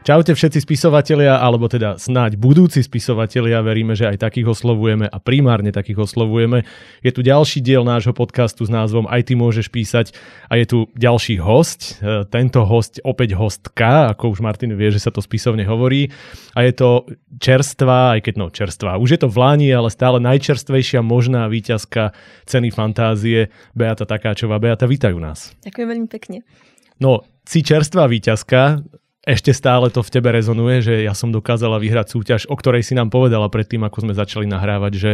Čaute všetci spisovatelia, alebo teda snáď budúci spisovatelia, veríme, že aj takých oslovujeme a primárne takých oslovujeme. Je tu ďalší diel nášho podcastu s názvom Aj ty môžeš písať a je tu ďalší host. E, tento host opäť hostka, ako už Martin vie, že sa to spisovne hovorí. A je to čerstvá, aj keď no čerstvá, už je to v Láni, ale stále najčerstvejšia možná výťazka ceny fantázie Beata Takáčová. Beata, vítajú nás. Ďakujem veľmi pekne. No, si čerstvá výťazka, ešte stále to v tebe rezonuje, že ja som dokázala vyhrať súťaž, o ktorej si nám povedala predtým, ako sme začali nahrávať, že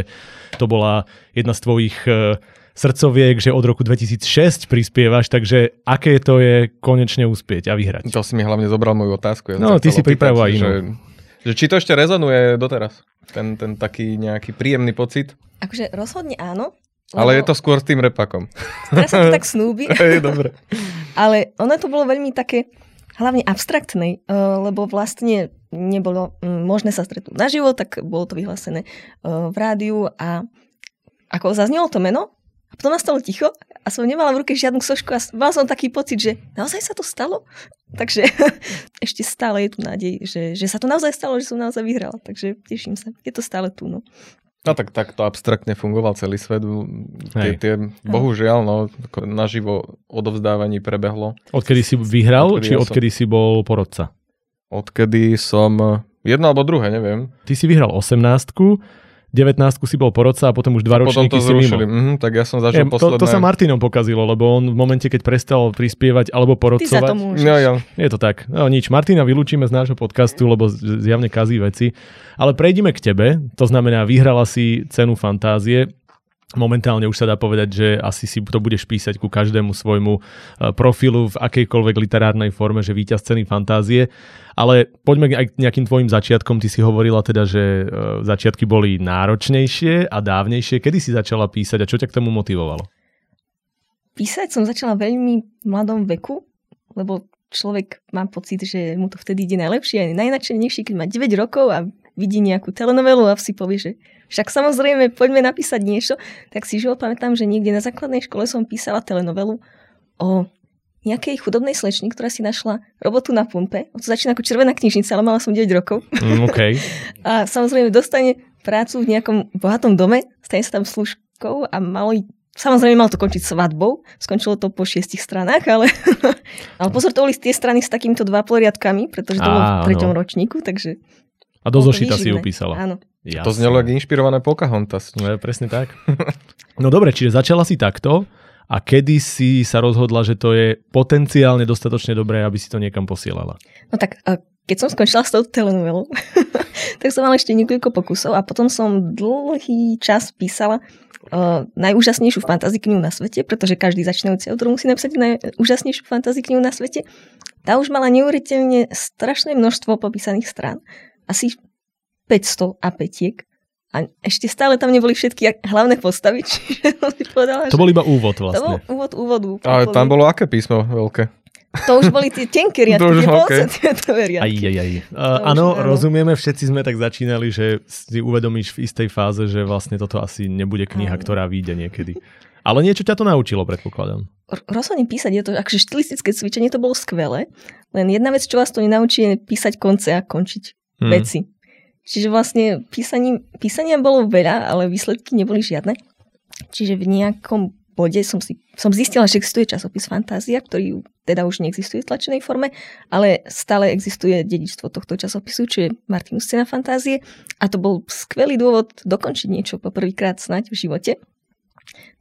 to bola jedna z tvojich e, srdcoviek, že od roku 2006 prispievaš, takže aké to je konečne uspieť a vyhrať? To si mi hlavne zobral moju otázku. Ja no, ty si pripravoval inú. Že, že či to ešte rezonuje doteraz? Ten, ten taký nejaký príjemný pocit? Akože rozhodne áno. Lebo... Ale je to skôr s tým repakom. Teraz sa to tak snúbi. Hej, dobre. Ale ono to bolo veľmi také hlavne abstraktnej, eh, lebo vlastne nebolo možné sa stretnúť naživo, tak bolo to vyhlásené eh, v rádiu a ako zaznelo to meno, a potom nastalo ticho a som nemala v ruke žiadnu sošku a mal som taký pocit, že naozaj sa to stalo. Takže ešte stále je tu nádej, že, že sa to naozaj stalo, že som naozaj vyhrala. Takže teším sa. Je to stále tu. No. No tak takto abstraktne fungoval celý svet. Tie, tie, bohužiaľ, no, naživo odovzdávaní prebehlo. Odkedy si vyhral, odkedy či ja odkedy som... si bol porodca? Odkedy som... Jedno alebo druhé, neviem. Ty si vyhral 18 19 si bol porodca a potom už dva ročníky si mimo. Mm, tak ja som zažil ja, posledné... to, to sa Martinom pokazilo, lebo on v momente, keď prestal prispievať alebo porodcovať... Ty sa to no, ja. Je to tak. No nič, Martina vylúčime z nášho podcastu, lebo zjavne kazí veci. Ale prejdime k tebe, to znamená, vyhrala si cenu fantázie. Momentálne už sa dá povedať, že asi si to budeš písať ku každému svojmu e, profilu v akejkoľvek literárnej forme, že víťaz ceny fantázie. Ale poďme aj k nejakým tvojim začiatkom. Ty si hovorila teda, že e, začiatky boli náročnejšie a dávnejšie. Kedy si začala písať a čo ťa k tomu motivovalo? Písať som začala veľmi mladom veku, lebo človek má pocit, že mu to vtedy ide najlepšie a najnačenejšie, keď má 9 rokov a vidí nejakú telenovelu a si povie, že však samozrejme, poďme napísať niečo. Tak si živo pamätám, že niekde na základnej škole som písala telenovelu o nejakej chudobnej slečny, ktorá si našla robotu na pumpe. To začína ako červená knižnica, ale mala som 9 rokov. Mm, okay. a samozrejme dostane prácu v nejakom bohatom dome, stane sa tam služkou a malo Samozrejme mal to končiť svadbou, skončilo to po šiestich stranách, ale, ale pozor, to boli tie strany s takýmito dva poriadkami, pretože to bolo v treťom ročníku, takže... A do zošita si ju písala. Áno. Jasne. To znelo ako inšpirované Pocahontas. No, presne tak. no dobre, čiže začala si takto a kedy si sa rozhodla, že to je potenciálne dostatočne dobré, aby si to niekam posielala? No tak, keď som skončila s tou telenovelou, tak som mala ešte niekoľko pokusov a potom som dlhý čas písala uh, najúžasnejšiu fantasy knihu na svete, pretože každý začínajúci autor musí napísať najúžasnejšiu fantasy knihu na svete. Tá už mala neuveriteľne strašné množstvo popísaných strán. Asi 500 apetiek a ešte stále tam neboli všetky hlavné postavy, čiže som si povedala, To bol iba úvod vlastne. To bol úvod úvodu. Ale tam bolo aké písmo veľké? To už boli tie tenké riadky, tie okay. riadky. Aj, aj, aj. Uh, áno, rozumieme, všetci sme tak začínali, že si uvedomíš v istej fáze, že vlastne toto asi nebude kniha, áno. ktorá vyjde niekedy. Ale niečo ťa to naučilo, predpokladám. Rozhodne písať, je to akože štilistické cvičenie, to bolo skvelé. Len jedna vec, čo vás to nenaučí, je písať konce a končiť hmm. veci. Čiže vlastne písaním, písania bolo veľa, ale výsledky neboli žiadne. Čiže v nejakom bode som, si, som zistila, že existuje časopis Fantázia, ktorý teda už neexistuje v tlačenej forme, ale stále existuje dedičstvo tohto časopisu, čo je Martinus Scena Fantázie. A to bol skvelý dôvod dokončiť niečo poprvýkrát snať v živote.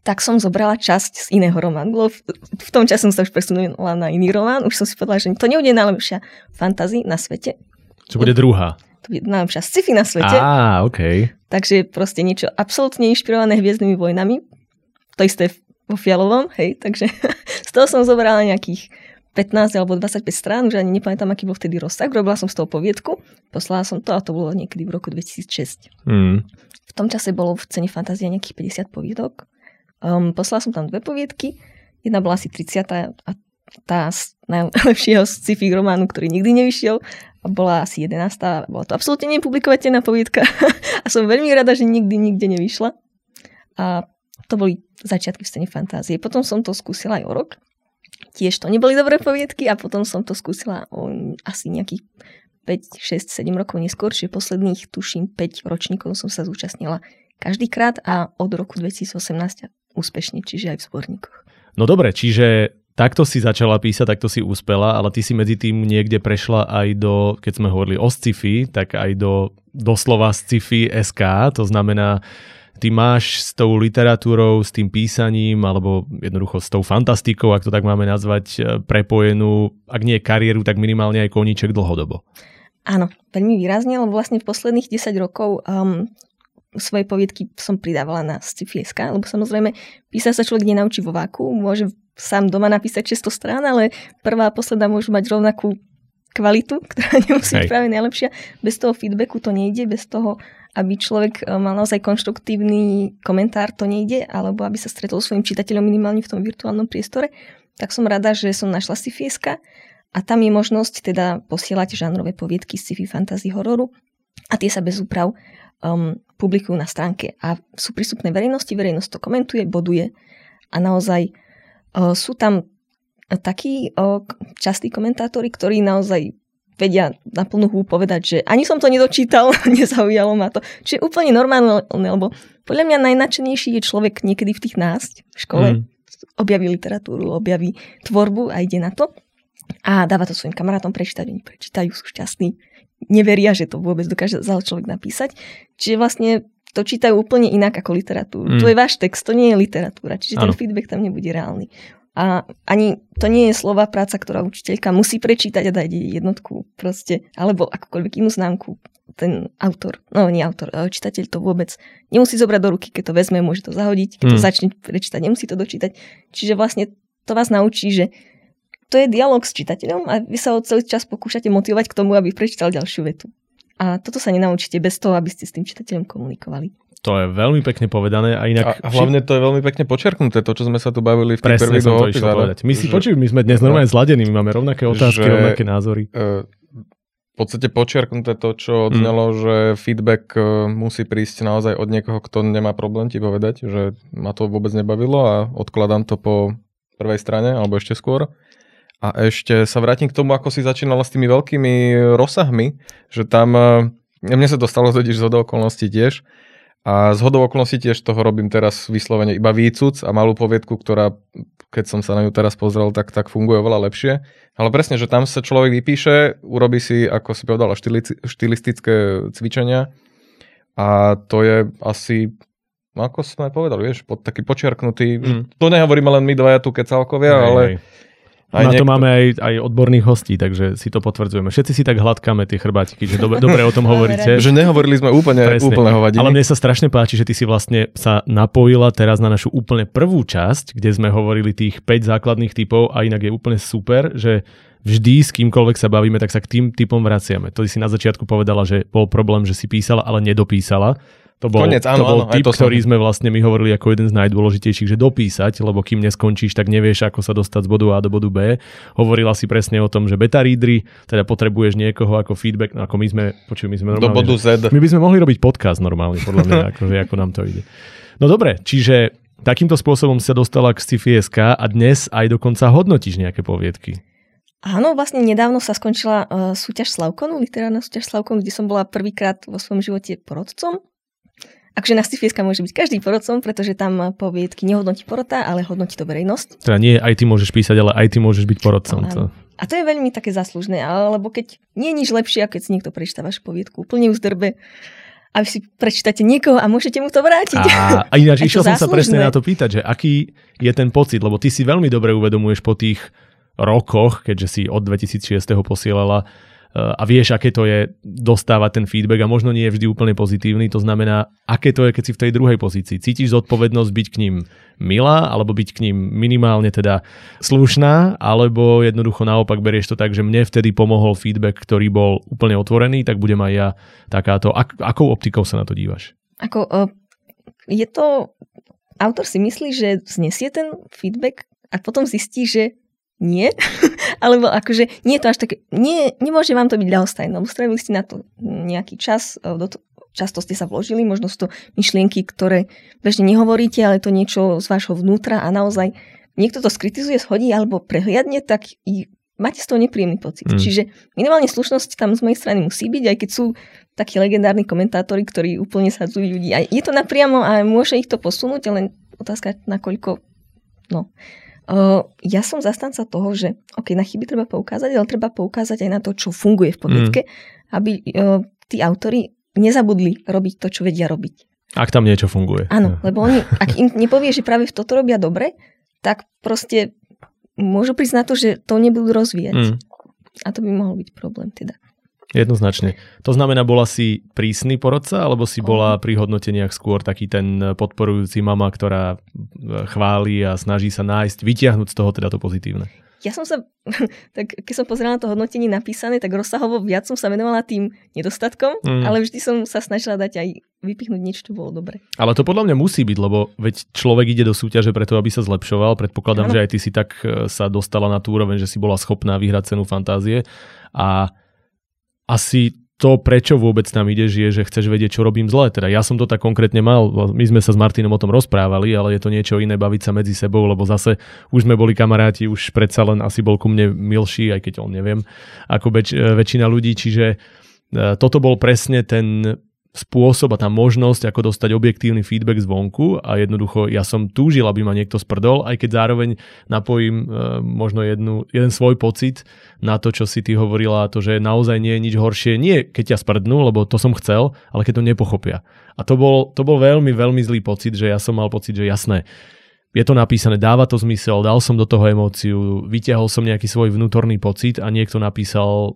Tak som zobrala časť z iného románu, v tom čase som sa už presunula na iný román. Už som si povedala, že to nebude najlepšia fantázia na svete. Čo bude druhá? to je najlepšia sci-fi na svete. Á, OK. Takže proste niečo absolútne inšpirované hviezdnymi vojnami. To isté vo Fialovom, hej, takže z toho som zobrala nejakých 15 alebo 25 strán, už ani nepamätám, aký bol vtedy rozsah. Robila som z toho poviedku, poslala som to a to bolo niekedy v roku 2006. Mm. V tom čase bolo v cene fantázia nejakých 50 poviedok. Um, poslala som tam dve poviedky, jedna bola asi 30 a tá z najlepšieho sci-fi románu, ktorý nikdy nevyšiel bola asi 11. Bola to absolútne nepublikovateľná poviedka a som veľmi rada, že nikdy nikde nevyšla. A to boli začiatky v scéne fantázie. Potom som to skúsila aj o rok. Tiež to neboli dobré poviedky a potom som to skúsila o asi nejakých 5, 6, 7 rokov neskôr, čiže posledných, tuším, 5 ročníkov som sa zúčastnila každýkrát a od roku 2018 úspešne, čiže aj v zborníkoch. No dobre, čiže takto si začala písať, takto si úspela, ale ty si medzi tým niekde prešla aj do, keď sme hovorili o sci-fi, tak aj do doslova sci-fi SK, to znamená ty máš s tou literatúrou, s tým písaním, alebo jednoducho s tou fantastikou, ak to tak máme nazvať, e, prepojenú, ak nie kariéru, tak minimálne aj koníček dlhodobo. Áno, veľmi výrazne, lebo vlastne v posledných 10 rokov um, svoje poviedky som pridávala na sci lebo samozrejme písať sa človek nenaučí vo váku, môže sám doma napísať 600 strán, ale prvá a posledná môžu mať rovnakú kvalitu, ktorá nemusí byť práve najlepšia. Bez toho feedbacku to nejde, bez toho aby človek e, mal naozaj konštruktívny komentár, to nejde, alebo aby sa stretol svojim čitateľom minimálne v tom virtuálnom priestore, tak som rada, že som našla Sifieska a tam je možnosť teda posielať žánrové poviedky sci-fi, fantasy, hororu a tie sa bez úprav um, publikujú na stránke a sú prístupné verejnosti, verejnosť to komentuje, boduje a naozaj sú tam takí uh, častí komentátori, ktorí naozaj vedia na plnú hú povedať, že ani som to nedočítal, nezaujalo ma to. Čiže úplne normálne, lebo podľa mňa najnačenejší je človek niekedy v tých nás v škole, mm. objaví literatúru, objaví tvorbu a ide na to a dáva to svojim kamarátom prečítať, oni prečítajú, sú šťastní, neveria, že to vôbec dokáže človek napísať. Čiže vlastne to čítajú úplne inak ako literatúru. Mm. To je váš text, to nie je literatúra, čiže ano. ten feedback tam nebude reálny. A ani to nie je slova práca, ktorá učiteľka musí prečítať a dať jednotku proste, alebo akúkoľvek inú známku. Ten autor, no nie autor, ale čitateľ to vôbec nemusí zobrať do ruky, keď to vezme, môže to zahodiť, keď hmm. to začne prečítať, nemusí to dočítať. Čiže vlastne to vás naučí, že to je dialog s čitateľom a vy sa ho celý čas pokúšate motivovať k tomu, aby prečítal ďalšiu vetu. A toto sa nenaučíte bez toho, aby ste s tým čitateľom komunikovali. To je veľmi pekne povedané a inak... A, hlavne to je veľmi pekne počerknuté, to, čo sme sa tu bavili v tých Presne som to išiel povedať. My si že, počuj, my sme dnes normálne zladení, my máme rovnaké otázky, že, rovnaké názory. Uh, v podstate počerknuté to, čo odznelo, mm. že feedback uh, musí prísť naozaj od niekoho, kto nemá problém ti povedať, že ma to vôbec nebavilo a odkladám to po prvej strane, alebo ešte skôr. A ešte sa vrátim k tomu, ako si začínala s tými veľkými rozsahmi, že tam, uh, mne sa dostalo totiž z okolností tiež, a z hodou okolností tiež toho robím teraz vyslovene iba výcuc a malú poviedku, ktorá, keď som sa na ňu teraz pozrel, tak, tak funguje oveľa lepšie. Ale presne, že tam sa človek vypíše, urobí si, ako si povedala, štilistické cvičenia a to je asi No ako sme povedali, vieš, pod, taký počiarknutý, mm. to nehovoríme len my dvaja tu kecalkovia, ale hej. Aj Na niekto... to máme aj, aj odborných hostí, takže si to potvrdzujeme. Všetci si tak hladkáme tie chrbátiky, že dobre, dobre o tom hovoríte. že nehovorili sme úplne, Presne. úplne hovadiny. Ale mne sa strašne páči, že ty si vlastne sa napojila teraz na našu úplne prvú časť, kde sme hovorili tých 5 základných typov a inak je úplne super, že vždy s kýmkoľvek sa bavíme, tak sa k tým typom vraciame. To si na začiatku povedala, že bol problém, že si písala, ale nedopísala. To bol, Konec, áno, to bol áno, typ, to ktorý sme vlastne my hovorili ako jeden z najdôležitejších, že dopísať, lebo kým neskončíš, tak nevieš, ako sa dostať z bodu A do bodu B. Hovorila si presne o tom, že beta readery, teda potrebuješ niekoho ako feedback, no ako my sme, počuj, my sme normálne, do bodu Z. My by sme mohli robiť podcast normálne, podľa mňa, akože, ako nám to ide. No dobre, čiže takýmto spôsobom sa dostala k sci a dnes aj dokonca hodnotíš nejaké poviedky. Áno, vlastne nedávno sa skončila uh, súťaž Slavkonu, literárna súťaž Slavkonu, kde som bola prvýkrát vo svojom živote porodcom Akože na Stifieska môže byť každý porodcom, pretože tam poviedky nehodnotí porota, ale hodnotí to verejnosť. Teda nie aj ty môžeš písať, ale aj ty môžeš byť porodcom. To... A to je veľmi také zaslužné, lebo keď nie je nič lepšie, ako keď si niekto prečíta vašu poviedku úplne uzdrbe, a vy si prečítate niekoho a môžete mu to vrátiť. A, a ináč išiel som sa presne na to pýtať, že aký je ten pocit, lebo ty si veľmi dobre uvedomuješ po tých rokoch, keďže si od 2006. posielala a vieš, aké to je dostávať ten feedback a možno nie je vždy úplne pozitívny. To znamená, aké to je, keď si v tej druhej pozícii. Cítiš zodpovednosť byť k ním milá, alebo byť k ním minimálne teda slušná, alebo jednoducho naopak berieš to tak, že mne vtedy pomohol feedback, ktorý bol úplne otvorený, tak budem aj ja takáto. Ak, akou optikou sa na to dívaš? Ako, je to... Autor si myslí, že znesie ten feedback a potom zistí, že nie, alebo akože nie je to až také, nie, nemôže vám to byť ľahostajné, lebo strávili ste na to nejaký čas, e, do to, často ste sa vložili, možno sú to myšlienky, ktoré bežne nehovoríte, ale to niečo z vášho vnútra a naozaj niekto to skritizuje, schodí alebo prehliadne, tak máte z toho nepríjemný pocit. Mm. Čiže minimálne slušnosť tam z mojej strany musí byť, aj keď sú takí legendárni komentátori, ktorí úplne sadzujú ľudí. A je to napriamo a môže ich to posunúť, len otázka, nakoľko... No. Uh, ja som zastanca toho, že okay, na chyby treba poukázať, ale treba poukázať aj na to, čo funguje v poviedke, mm. aby uh, tí autory nezabudli robiť to, čo vedia robiť. Ak tam niečo funguje. Áno, lebo oni, ak im nepovie, že práve v toto robia dobre, tak proste môžu prísť na to, že to nebudú rozvíjať. Mm. A to by mohol byť problém teda. Jednoznačne. To znamená, bola si prísny porodca, alebo si bola pri hodnoteniach skôr taký ten podporujúci mama, ktorá chváli a snaží sa nájsť, vytiahnuť z toho teda to pozitívne? Ja som sa, tak keď som pozerala na to hodnotenie napísané, tak rozsahovo viac som sa venovala tým nedostatkom, mm. ale vždy som sa snažila dať aj vypichnúť niečo, čo bolo dobre. Ale to podľa mňa musí byť, lebo veď človek ide do súťaže preto, aby sa zlepšoval. Predpokladám, ano. že aj ty si tak e, sa dostala na tú úroveň, že si bola schopná vyhrať cenu fantázie a asi to, prečo vôbec tam ideš, je, že chceš vedieť, čo robím zle. Teda ja som to tak konkrétne mal, my sme sa s Martinom o tom rozprávali, ale je to niečo iné baviť sa medzi sebou, lebo zase už sme boli kamaráti, už predsa len asi bol ku mne milší, aj keď on neviem, ako väč- väčšina ľudí, čiže e, toto bol presne ten spôsob a tá možnosť, ako dostať objektívny feedback zvonku a jednoducho ja som túžil, aby ma niekto sprdol, aj keď zároveň napojím e, možno jednu, jeden svoj pocit na to, čo si ty hovorila, to, že naozaj nie je nič horšie, nie keď ťa sprdnú, lebo to som chcel, ale keď to nepochopia. A to bol, to bol veľmi, veľmi zlý pocit, že ja som mal pocit, že jasné, je to napísané, dáva to zmysel, dal som do toho emóciu, vyťahol som nejaký svoj vnútorný pocit a niekto napísal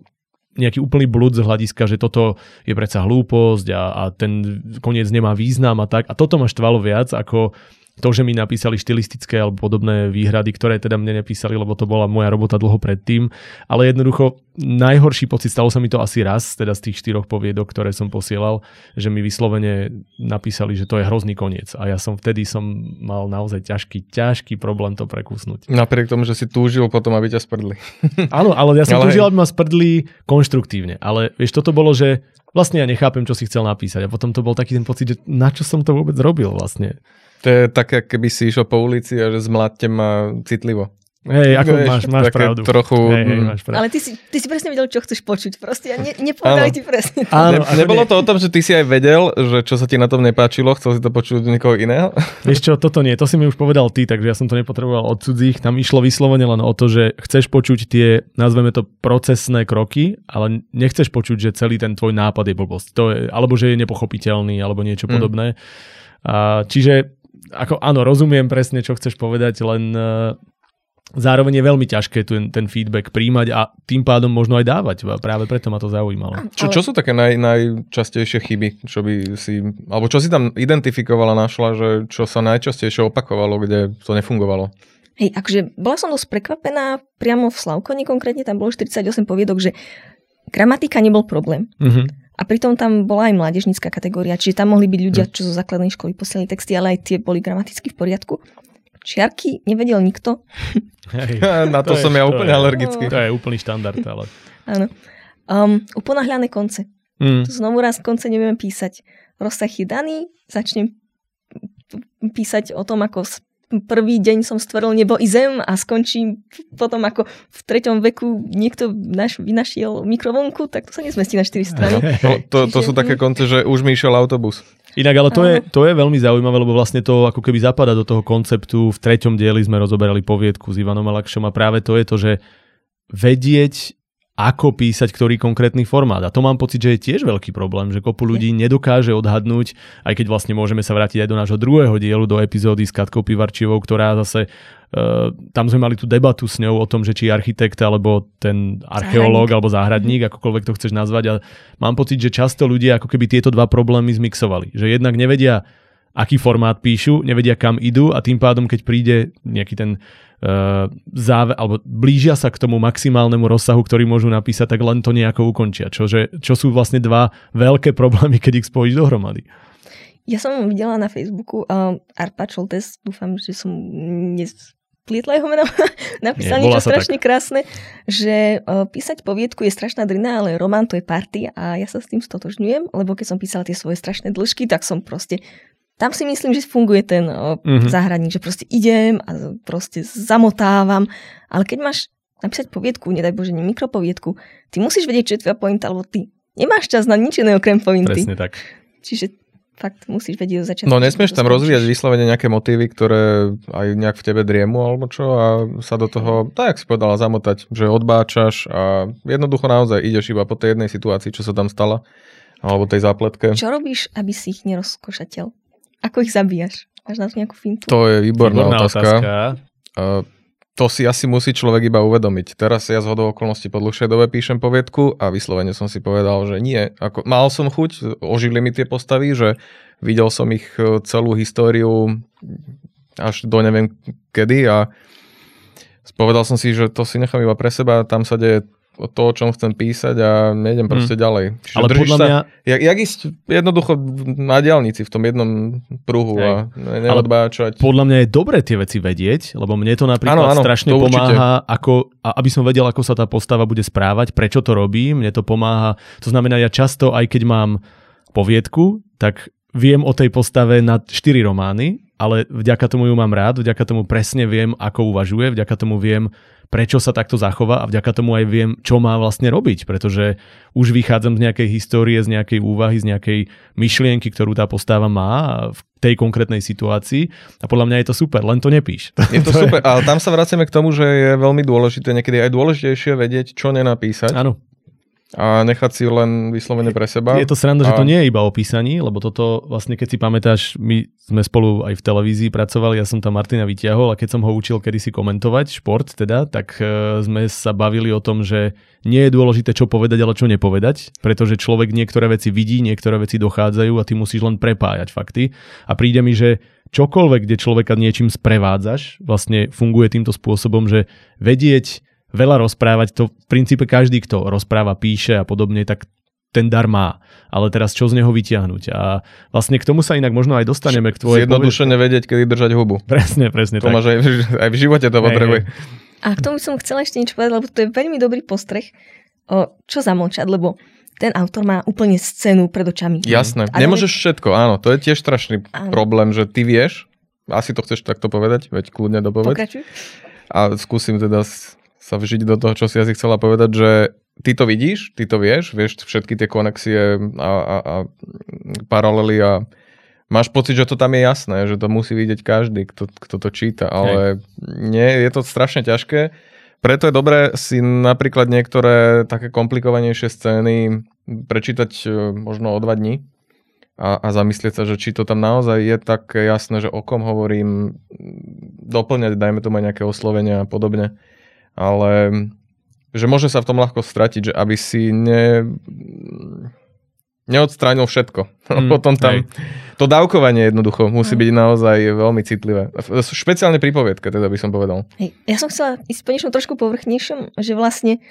nejaký úplný blúd z hľadiska, že toto je predsa hlúposť a, a ten koniec nemá význam a tak. A toto ma štvalo viac ako to, že mi napísali štilistické alebo podobné výhrady, ktoré teda mne nepísali, lebo to bola moja robota dlho predtým. Ale jednoducho najhorší pocit, stalo sa mi to asi raz, teda z tých štyroch poviedok, ktoré som posielal, že mi vyslovene napísali, že to je hrozný koniec. A ja som vtedy som mal naozaj ťažký, ťažký problém to prekusnúť. Napriek tomu, že si túžil potom, aby ťa sprdli. Áno, ale ja som ale túžil, aby ma sprdli konštruktívne. Ale vieš, toto bolo, že vlastne ja nechápem, čo si chcel napísať. A potom to bol taký ten pocit, že na čo som to vôbec robil vlastne. To je také, keby si išiel po ulici a že zmladte ma citlivo. Hej, ako Vieš, máš, máš pravdu. Trochu, hej, hej, mm. máš pravdu. Ale ty si, ty si presne vedel, čo chceš počuť. Proste ja ne, nepovedali ti presne. To. Áno, ne, nebolo to o tom, že ty si aj vedel, že čo sa ti na tom nepáčilo, chcel si to počuť od niekoho iného? Vieš čo, toto nie, to si mi už povedal ty, takže ja som to nepotreboval od cudzích. Tam išlo vyslovene len o to, že chceš počuť tie, nazveme to procesné kroky, ale nechceš počuť, že celý ten tvoj nápad je blbosť. To je, alebo že je nepochopiteľný, alebo niečo mm. podobné. A, čiže ako áno, rozumiem presne, čo chceš povedať, len uh, zároveň je veľmi ťažké ten, ten feedback príjmať a tým pádom možno aj dávať. Práve preto ma to zaujímalo. Čo, čo sú také naj, najčastejšie chyby, čo by si, alebo čo si tam identifikovala, našla, že čo sa najčastejšie opakovalo, kde to nefungovalo? Hej, akože bola som dosť prekvapená priamo v Slavkoni konkrétne, tam bolo 48 poviedok, že gramatika nebol problém. Uh-huh. A pritom tam bola aj mládežnícka kategória, čiže tam mohli byť ľudia, hm. čo zo základnej školy posielali texty, ale aj tie boli gramaticky v poriadku. Čiarky nevedel nikto. Hej, Na to, to som je, ja úplne to alergický. To je úplný štandard, ale... Áno. Um, uponahľané konce. Mm. To znovu raz konce neviem písať. Rozsah je daný, začnem písať o tom, ako prvý deň som stvoril nebo i zem a skončím potom ako v treťom veku niekto naš, vynašiel mikrovlnku, tak to sa nezmestí na 4 strany. To, to, to sú také konce, že už mi išiel autobus. Inak, ale to je, to je veľmi zaujímavé, lebo vlastne to ako keby zapada do toho konceptu. V treťom dieli sme rozoberali poviedku s Ivanom Alakšom a práve to je to, že vedieť ako písať ktorý konkrétny formát. A to mám pocit, že je tiež veľký problém, že kopu ľudí nedokáže odhadnúť, aj keď vlastne môžeme sa vrátiť aj do nášho druhého dielu, do epizódy s Katkou Pivarčivou, ktorá zase Uh, tam sme mali tú debatu s ňou o tom, že či architekt alebo ten archeológ alebo záhradník, akokoľvek to chceš nazvať. A mám pocit, že často ľudia ako keby tieto dva problémy zmixovali. Že jednak nevedia, aký formát píšu, nevedia kam idú a tým pádom, keď príde nejaký ten uh, záve, alebo blížia sa k tomu maximálnemu rozsahu, ktorý môžu napísať, tak len to nejako ukončia. Čože, čo sú vlastne dva veľké problémy, keď ich spojíš dohromady. Ja som videla na Facebooku uh, Arpa Čoltes, dúfam, že som nesplietla jeho meno, napísal Nie, niečo strašne tak. krásne, že uh, písať poviedku je strašná drina, ale román to je party a ja sa s tým stotožňujem, lebo keď som písala tie svoje strašné dĺžky, tak som proste tam si myslím, že funguje ten mm-hmm. záhradník, že proste idem a proste zamotávam, ale keď máš napísať poviedku, nedaj Bože, nie mikropoviedku, ty musíš vedieť, čo je tvoja pointa, alebo ty nemáš čas na nič iné okrem pointy. Presne tak. Čiže fakt musíš vedieť od začiatku. No nesmieš tam rozvíjať vyslovene nejaké motívy, ktoré aj nejak v tebe driemu alebo čo a sa do toho, tak jak si povedala, zamotať, že odbáčaš a jednoducho naozaj ideš iba po tej jednej situácii, čo sa tam stala alebo tej zápletke. Čo robíš, aby si ich nerozkošateľ? Ako ich zabíjaš? Máš na to nejakú fintu? To je výborná, Výborná otázka. otázka. Uh, to si asi musí človek iba uvedomiť. Teraz ja z hodou okolností po dlhšej dobe píšem poviedku a vyslovene som si povedal, že nie. Ako, mal som chuť, ožili mi tie postavy, že videl som ich e, celú históriu až do neviem kedy a povedal som si, že to si nechám iba pre seba, tam sa deje to, o čom chcem písať a nejdem proste Mm. ďalej. Čiže Ale podľa sa, mňa, jak, jak ísť jednoducho na diálnici v tom jednom pruhu Hej. a ne- neodbáčať. podľa mňa je dobré tie veci vedieť, lebo mne to napríklad Áno, áno, strašne to určite. pomáha, ako, a aby som vedel, ako sa tá postava bude správať, prečo to robí, mne to pomáha. To znamená, ja často, aj keď mám poviedku, tak viem o tej postave na 4 romány, ale vďaka tomu ju mám rád, vďaka tomu presne viem, ako uvažuje, vďaka tomu viem, prečo sa takto zachová a vďaka tomu aj viem, čo má vlastne robiť, pretože už vychádzam z nejakej histórie, z nejakej úvahy, z nejakej myšlienky, ktorú tá postava má v tej konkrétnej situácii a podľa mňa je to super, len to nepíš. Je to super, ale tam sa vraciame k tomu, že je veľmi dôležité, niekedy aj dôležitejšie vedieť, čo nenapísať Áno, a nechať si len vyslovene pre seba. je to sranda, že a- to nie je iba o písaní, lebo toto vlastne, keď si pamätáš, my sme spolu aj v televízii pracovali, ja som tam Martina vyťahol a keď som ho učil kedysi komentovať, šport teda, tak e, sme sa bavili o tom, že nie je dôležité, čo povedať, ale čo nepovedať, pretože človek niektoré veci vidí, niektoré veci dochádzajú a ty musíš len prepájať fakty. A príde mi, že čokoľvek, kde človeka niečím sprevádzaš, vlastne funguje týmto spôsobom, že vedieť veľa rozprávať, to v princípe každý, kto rozpráva, píše a podobne, tak ten dar má. Ale teraz čo z neho vyťahnuť? A vlastne k tomu sa inak možno aj dostaneme k tvojej Zjednodušene vedieť, kedy držať hubu. Presne, presne To tak. máš aj, v- aj v živote to potrebuje. A k tomu som chcela ešte niečo povedať, lebo to je veľmi dobrý postreh, o, čo zamlčať, lebo ten autor má úplne scénu pred očami. Jasné. A Nemôžeš všetko, áno. To je tiež strašný Áno. problém, že ty vieš, asi to chceš takto povedať, veď kľudne dopoveď. Pokračuj. A skúsim teda s- sa vžiť do toho, čo si asi chcela povedať, že ty to vidíš, ty to vieš, vieš všetky tie konexie a, a, a paralely a máš pocit, že to tam je jasné, že to musí vidieť každý, kto, kto to číta, ale nie, je to strašne ťažké. Preto je dobré si napríklad niektoré také komplikovanejšie scény prečítať e, možno o dva dní a, a zamyslieť sa, že či to tam naozaj je tak jasné, že o kom hovorím, doplňať, dajme tomu aj nejaké oslovenia a podobne. Ale že môže sa v tom ľahko stratiť, že aby si ne, neodstránil všetko. Mm, Potom tam hej. to dávkovanie jednoducho musí Mm. byť naozaj veľmi citlivé. Špeciálne pri poviedke, teda by som povedal. Hej, ja som chcela ísť po niečom trošku povrchnejšom, že vlastne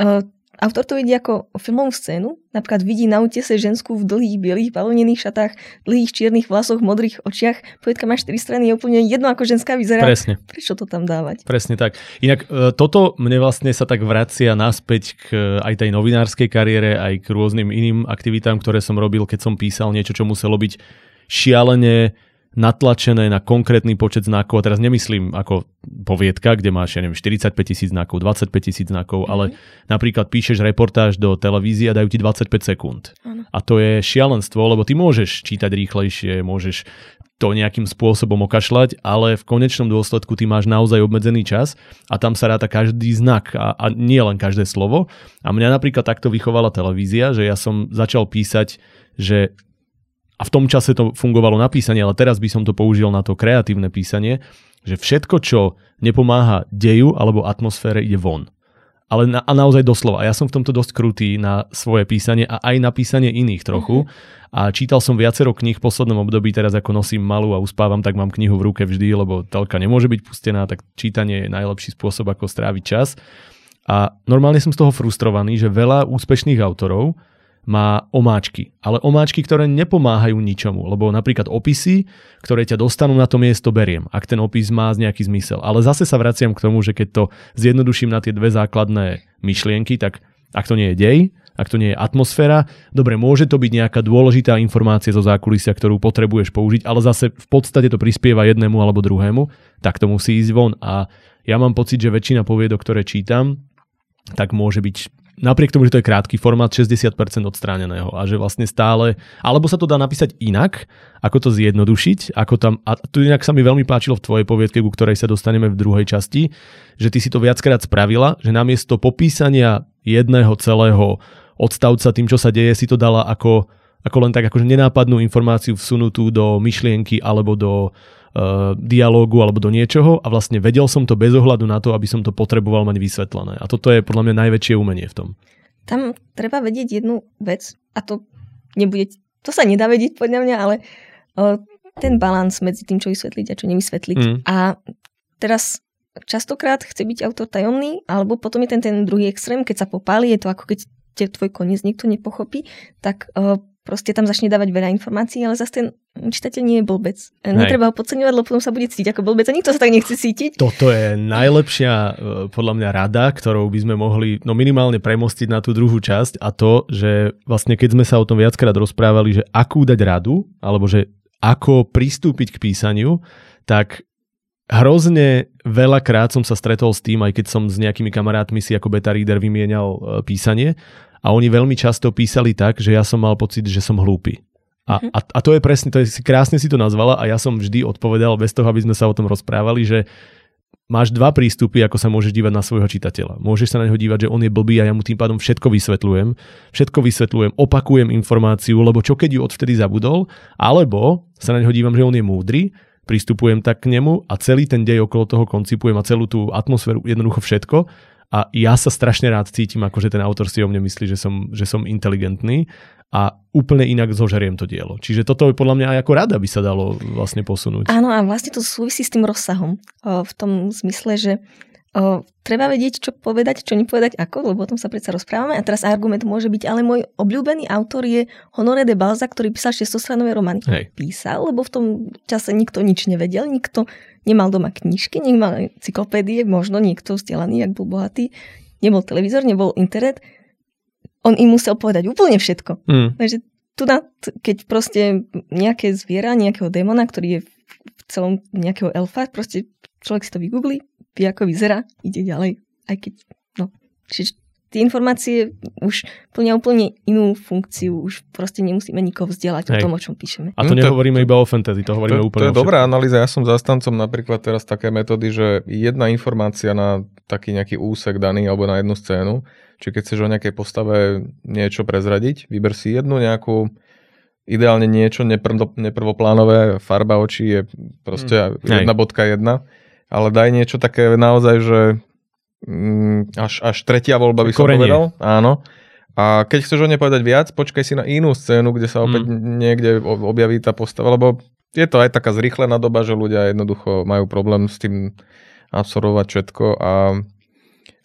uh, autor to vidí ako filmovú scénu. Napríklad vidí na útese ženskú v dlhých bielých bavlnených šatách, dlhých čiernych vlasoch, modrých očiach. Poviedka má 4 strany, je úplne jedno, ako ženská vyzerá. Presne. Prečo to tam dávať? Presne tak. Inak e, toto mne vlastne sa tak vracia naspäť k e, aj tej novinárskej kariére, aj k rôznym iným aktivitám, ktoré som robil, keď som písal niečo, čo muselo byť šialene natlačené na konkrétny počet znakov. A teraz nemyslím ako poviedka, kde máš, ja neviem, 45 tisíc znakov, 25 tisíc znakov, ale napríklad píšeš reportáž do televízie a dajú ti 25 sekúnd. Áno. A to je šialenstvo, lebo ty môžeš čítať rýchlejšie, môžeš to nejakým spôsobom okašľať, ale v konečnom dôsledku ty máš naozaj obmedzený čas a tam sa ráta každý znak a, a nie len každé slovo. A mňa napríklad takto vychovala televízia, že ja som začal písať, že a v tom čase to fungovalo na písanie, ale teraz by som to použil na to kreatívne písanie, že všetko, čo nepomáha deju alebo atmosfére, ide von. Ale na, a naozaj doslova. A ja som v tomto dosť krutý na svoje písanie a aj na písanie iných trochu. A čítal som viacero kníh v poslednom období, teraz ako nosím malú a uspávam, tak mám knihu v ruke vždy, lebo telka nemôže byť pustená, tak čítanie je najlepší spôsob, ako stráviť čas. A normálne som z toho frustrovaný, že veľa úspešných autorov má omáčky. Ale omáčky, ktoré nepomáhajú ničomu, lebo napríklad opisy, ktoré ťa dostanú na to miesto, beriem, ak ten opis má nejaký zmysel. Ale zase sa vraciam k tomu, že keď to zjednoduším na tie dve základné myšlienky, tak ak to nie je dej, ak to nie je atmosféra, dobre, môže to byť nejaká dôležitá informácia zo zákulisia, ktorú potrebuješ použiť, ale zase v podstate to prispieva jednému alebo druhému, tak to musí ísť von. A ja mám pocit, že väčšina poviedok, ktoré čítam, tak môže byť napriek tomu, že to je krátky formát, 60% odstráneného a že vlastne stále, alebo sa to dá napísať inak, ako to zjednodušiť, ako tam, a tu inak sa mi veľmi páčilo v tvojej poviedke, ku ktorej sa dostaneme v druhej časti, že ty si to viackrát spravila, že namiesto popísania jedného celého odstavca tým, čo sa deje, si to dala ako, ako len tak akože nenápadnú informáciu vsunutú do myšlienky alebo do dialógu alebo do niečoho a vlastne vedel som to bez ohľadu na to, aby som to potreboval mať vysvetlené. A toto je podľa mňa najväčšie umenie v tom. Tam treba vedieť jednu vec a to nebude, to sa nedá vedieť podľa mňa, ale uh, ten balans medzi tým, čo vysvetliť a čo nevysvetliť. Mm. A teraz častokrát chce byť autor tajomný, alebo potom je ten, ten druhý extrém, keď sa popáli, je to ako keď te, tvoj koniec niekto nepochopí, tak uh, proste tam začne dávať veľa informácií, ale zase ten čitateľ nie je blbec. Hej. Netreba ho podceňovať, lebo potom sa bude cítiť ako blbec a nikto sa tak nechce cítiť. Toto je najlepšia uh, podľa mňa rada, ktorou by sme mohli no minimálne premostiť na tú druhú časť a to, že vlastne keď sme sa o tom viackrát rozprávali, že akú dať radu, alebo že ako pristúpiť k písaniu, tak hrozne veľakrát som sa stretol s tým, aj keď som s nejakými kamarátmi si ako beta reader vymienial e, písanie a oni veľmi často písali tak, že ja som mal pocit, že som hlúpy. A, mhm. a, a to je presne, to je, krásne si to nazvala a ja som vždy odpovedal bez toho, aby sme sa o tom rozprávali, že máš dva prístupy, ako sa môžeš dívať na svojho čitateľa. Môžeš sa na neho dívať, že on je blbý a ja mu tým pádom všetko vysvetľujem. Všetko vysvetľujem, opakujem informáciu, lebo čo keď ju odvtedy zabudol, alebo sa na neho dívam, že on je múdry pristupujem tak k nemu a celý ten dej okolo toho koncipujem a celú tú atmosféru, jednoducho všetko. A ja sa strašne rád cítim, ako že ten autor si o mne myslí, že som, že som inteligentný a úplne inak zožeriem to dielo. Čiže toto je podľa mňa aj ako rada by sa dalo vlastne posunúť. Áno a vlastne to súvisí s tým rozsahom. V tom zmysle, že O, treba vedieť, čo povedať, čo nepovedať ako, lebo o tom sa predsa rozprávame. A teraz argument môže byť, ale môj obľúbený autor je Honoré de Balza, ktorý písal 600-stranové romány. Hej. Písal, lebo v tom čase nikto nič nevedel, nikto nemal doma knižky, nemal encyklopédie, možno niekto vzdelaný, ak bol bohatý, nebol televízor, nebol internet. On im musel povedať úplne všetko. Mm. Takže tu na, keď proste nejaké zviera, nejakého démona, ktorý je v celom nejakého elfa, proste človek si to vygooglí, vie, ako vyzerá, ide ďalej. Aj keď, no, čiže tie informácie už plnia úplne inú funkciu, už proste nemusíme nikoho vzdelať Hej. o tom, o čom píšeme. A to no, nehovoríme to, iba o fantasy, to hovoríme to, úplne To je dobrá analýza, ja som zastancom napríklad teraz také metódy, že jedna informácia na taký nejaký úsek daný alebo na jednu scénu, či keď chceš o nejakej postave niečo prezradiť, vyber si jednu nejakú ideálne niečo neprvo, neprvoplánové, farba očí je proste mm. jedna bodka jedna ale daj niečo také naozaj, že mm, až, až tretia voľba by som Korenie. povedal. Áno. A keď chceš o nej povedať viac, počkaj si na inú scénu, kde sa opäť mm. niekde objaví tá postava, lebo je to aj taká zrýchlená doba, že ľudia jednoducho majú problém s tým absorbovať všetko a,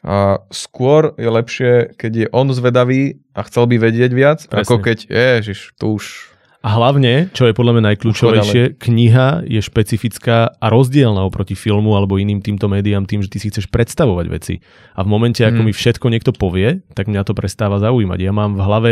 a skôr je lepšie, keď je on zvedavý a chcel by vedieť viac, Presne. ako keď, ježiš, tu už a hlavne, čo je podľa mňa najkľúčovejšie, kniha je špecifická a rozdielna oproti filmu alebo iným týmto médiám tým, že ty si chceš predstavovať veci. A v momente, ako mm. mi všetko niekto povie, tak mňa to prestáva zaujímať. Ja mám v hlave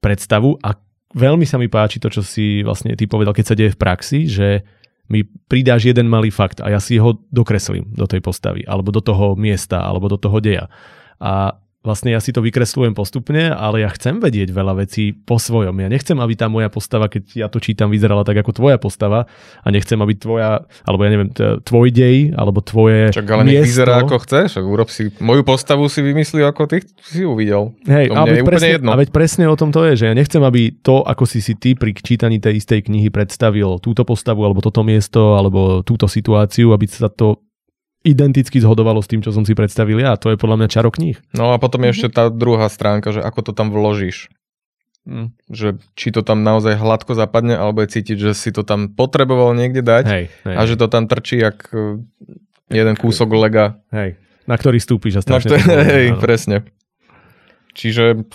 predstavu a veľmi sa mi páči to, čo si vlastne ty povedal, keď sa deje v praxi, že mi pridáš jeden malý fakt a ja si ho dokreslím do tej postavy, alebo do toho miesta, alebo do toho deja. A vlastne ja si to vykresľujem postupne, ale ja chcem vedieť veľa vecí po svojom. Ja nechcem, aby tá moja postava, keď ja to čítam, vyzerala tak ako tvoja postava a nechcem, aby tvoja, alebo ja neviem, tvoj dej, alebo tvoje Čak ale nech vyzerá ako chceš, urob si, moju postavu si vymyslí ako ty si uvidel. Hej, a veď, presne, jedno. a veď presne o tom to je, že ja nechcem, aby to, ako si si ty pri čítaní tej istej knihy predstavil túto postavu, alebo toto miesto, alebo túto situáciu, aby sa to identicky zhodovalo s tým, čo som si predstavil ja. To je podľa mňa čaro kníh. No a potom je ešte tá druhá stránka, že ako to tam vložíš. Mm. Že či to tam naozaj hladko zapadne, alebo je cítiť, že si to tam potreboval niekde dať hej, hej, a že to tam trčí jak e, jeden kúsok lega. Hej, na ktorý stúpiš a strašne. No, to, hej, presne. Čiže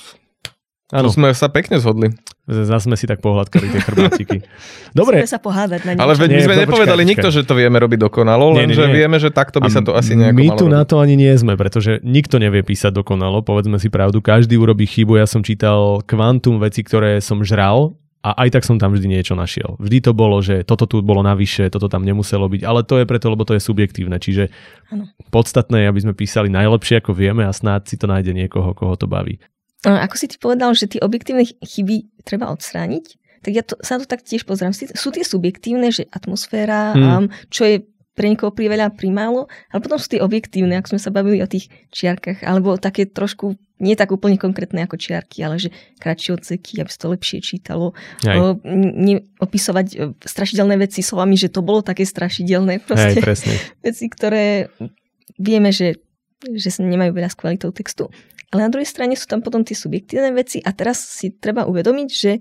Ano. Tu sme sa pekne zhodli. Zase sme si tak pohľadkali tie chrbátiky. Dobre. Sme sa pohádať na niečo. Ale veď my sme nie, nepovedali počkaj, nikto, že to vieme robiť dokonalo, len že vieme, že takto by a sa to asi nejako My malo tu robiť. na to ani nie sme, pretože nikto nevie písať dokonalo, povedzme si pravdu. Každý urobí chybu. Ja som čítal kvantum veci, ktoré som žral a aj tak som tam vždy niečo našiel. Vždy to bolo, že toto tu bolo navyše, toto tam nemuselo byť, ale to je preto, lebo to je subjektívne. Čiže ano. podstatné je, aby sme písali najlepšie, ako vieme a snáď si to nájde niekoho, koho to baví. Ako si ty povedal, že tie objektívne chyby treba odstrániť, tak ja to, sa to tak tiež pozriem. Sú tie subjektívne, že atmosféra, hmm. čo je pre niekoho veľa primálo, ale potom sú tie objektívne, ako sme sa bavili o tých čiarkach, alebo také trošku, nie tak úplne konkrétne ako čiarky, ale že kratšie odseky, aby sa to lepšie čítalo. O, ne, opisovať e, strašidelné veci slovami, že to bolo také strašidelné. Proste, Hej, presne. Veci, ktoré vieme, že, že sa nemajú veľa s kvalitou textu. Ale na druhej strane sú tam potom tie subjektívne veci a teraz si treba uvedomiť, že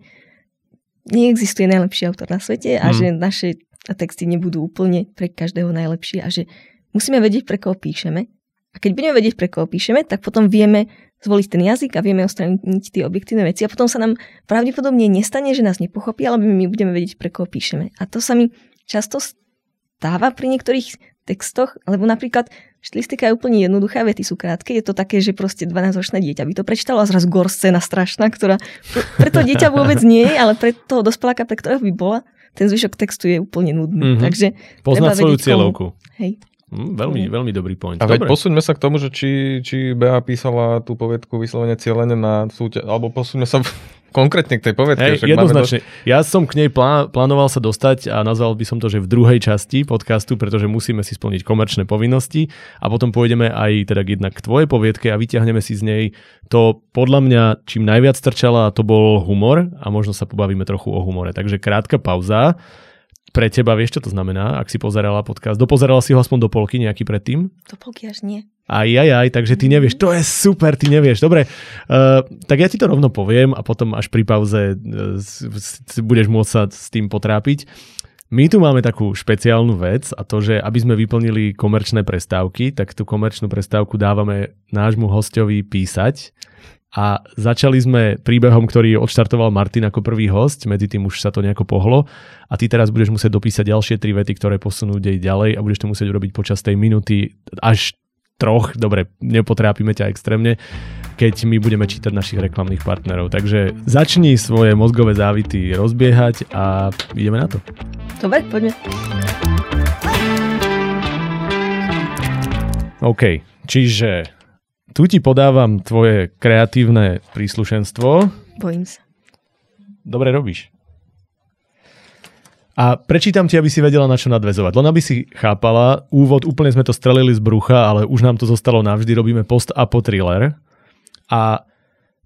neexistuje najlepší autor na svete a mm. že naše texty nebudú úplne pre každého najlepšie a že musíme vedieť, pre koho píšeme. A keď budeme vedieť, pre koho píšeme, tak potom vieme zvoliť ten jazyk a vieme odstrániť tie objektívne veci a potom sa nám pravdepodobne nestane, že nás nepochopí, ale my budeme vedieť, pre koho píšeme. A to sa mi často stáva pri niektorých textoch, lebo napríklad štilistika je úplne jednoduchá, vety sú krátke, je to také, že proste 12-ročné dieťa by to prečítalo a zrazu gor scéna strašná, ktorá pre to dieťa vôbec nie je, ale pre toho dospeláka, pre ktorého by bola, ten zvyšok textu je úplne nudný. Mm-hmm. Takže Poznať svoju cieľovku. Hej. Mm, veľmi, veľmi dobrý point. A veď posúďme sa k tomu, že či, či Bea písala tú poviedku vyslovene cieľene na súťaž, alebo posúďme sa konkrétne k tej povedke. Hey, jednoznačne. Dosť... Ja som k nej plán, plánoval sa dostať a nazval by som to, že v druhej časti podcastu, pretože musíme si splniť komerčné povinnosti a potom pôjdeme aj teda jednak k tvojej poviedke a vyťahneme si z nej to podľa mňa čím najviac trčala to bol humor a možno sa pobavíme trochu o humore. Takže krátka pauza pre teba, vieš, čo to znamená, ak si pozerala podcast? Dopozerala si ho aspoň do polky nejaký predtým? Do polky až nie. Aj, aj, aj, takže ty nevieš, to je super, ty nevieš. Dobre, uh, tak ja ti to rovno poviem a potom až pri pauze uh, budeš môcť sa s tým potrápiť. My tu máme takú špeciálnu vec a to, že aby sme vyplnili komerčné prestávky, tak tú komerčnú prestávku dávame nášmu hostovi písať a začali sme príbehom, ktorý odštartoval Martin ako prvý host, medzi tým už sa to nejako pohlo a ty teraz budeš musieť dopísať ďalšie tri vety, ktoré posunú dej ďalej a budeš to musieť urobiť počas tej minúty až troch, dobre, nepotrápime ťa extrémne, keď my budeme čítať našich reklamných partnerov. Takže začni svoje mozgové závity rozbiehať a ideme na to. Dobre, poďme. OK, čiže tu ti podávam tvoje kreatívne príslušenstvo. Bojím sa. Dobre robíš. A prečítam ti, aby si vedela, na čo nadvezovať. Len aby si chápala, úvod úplne sme to strelili z brucha, ale už nám to zostalo navždy, robíme post-apo thriller. A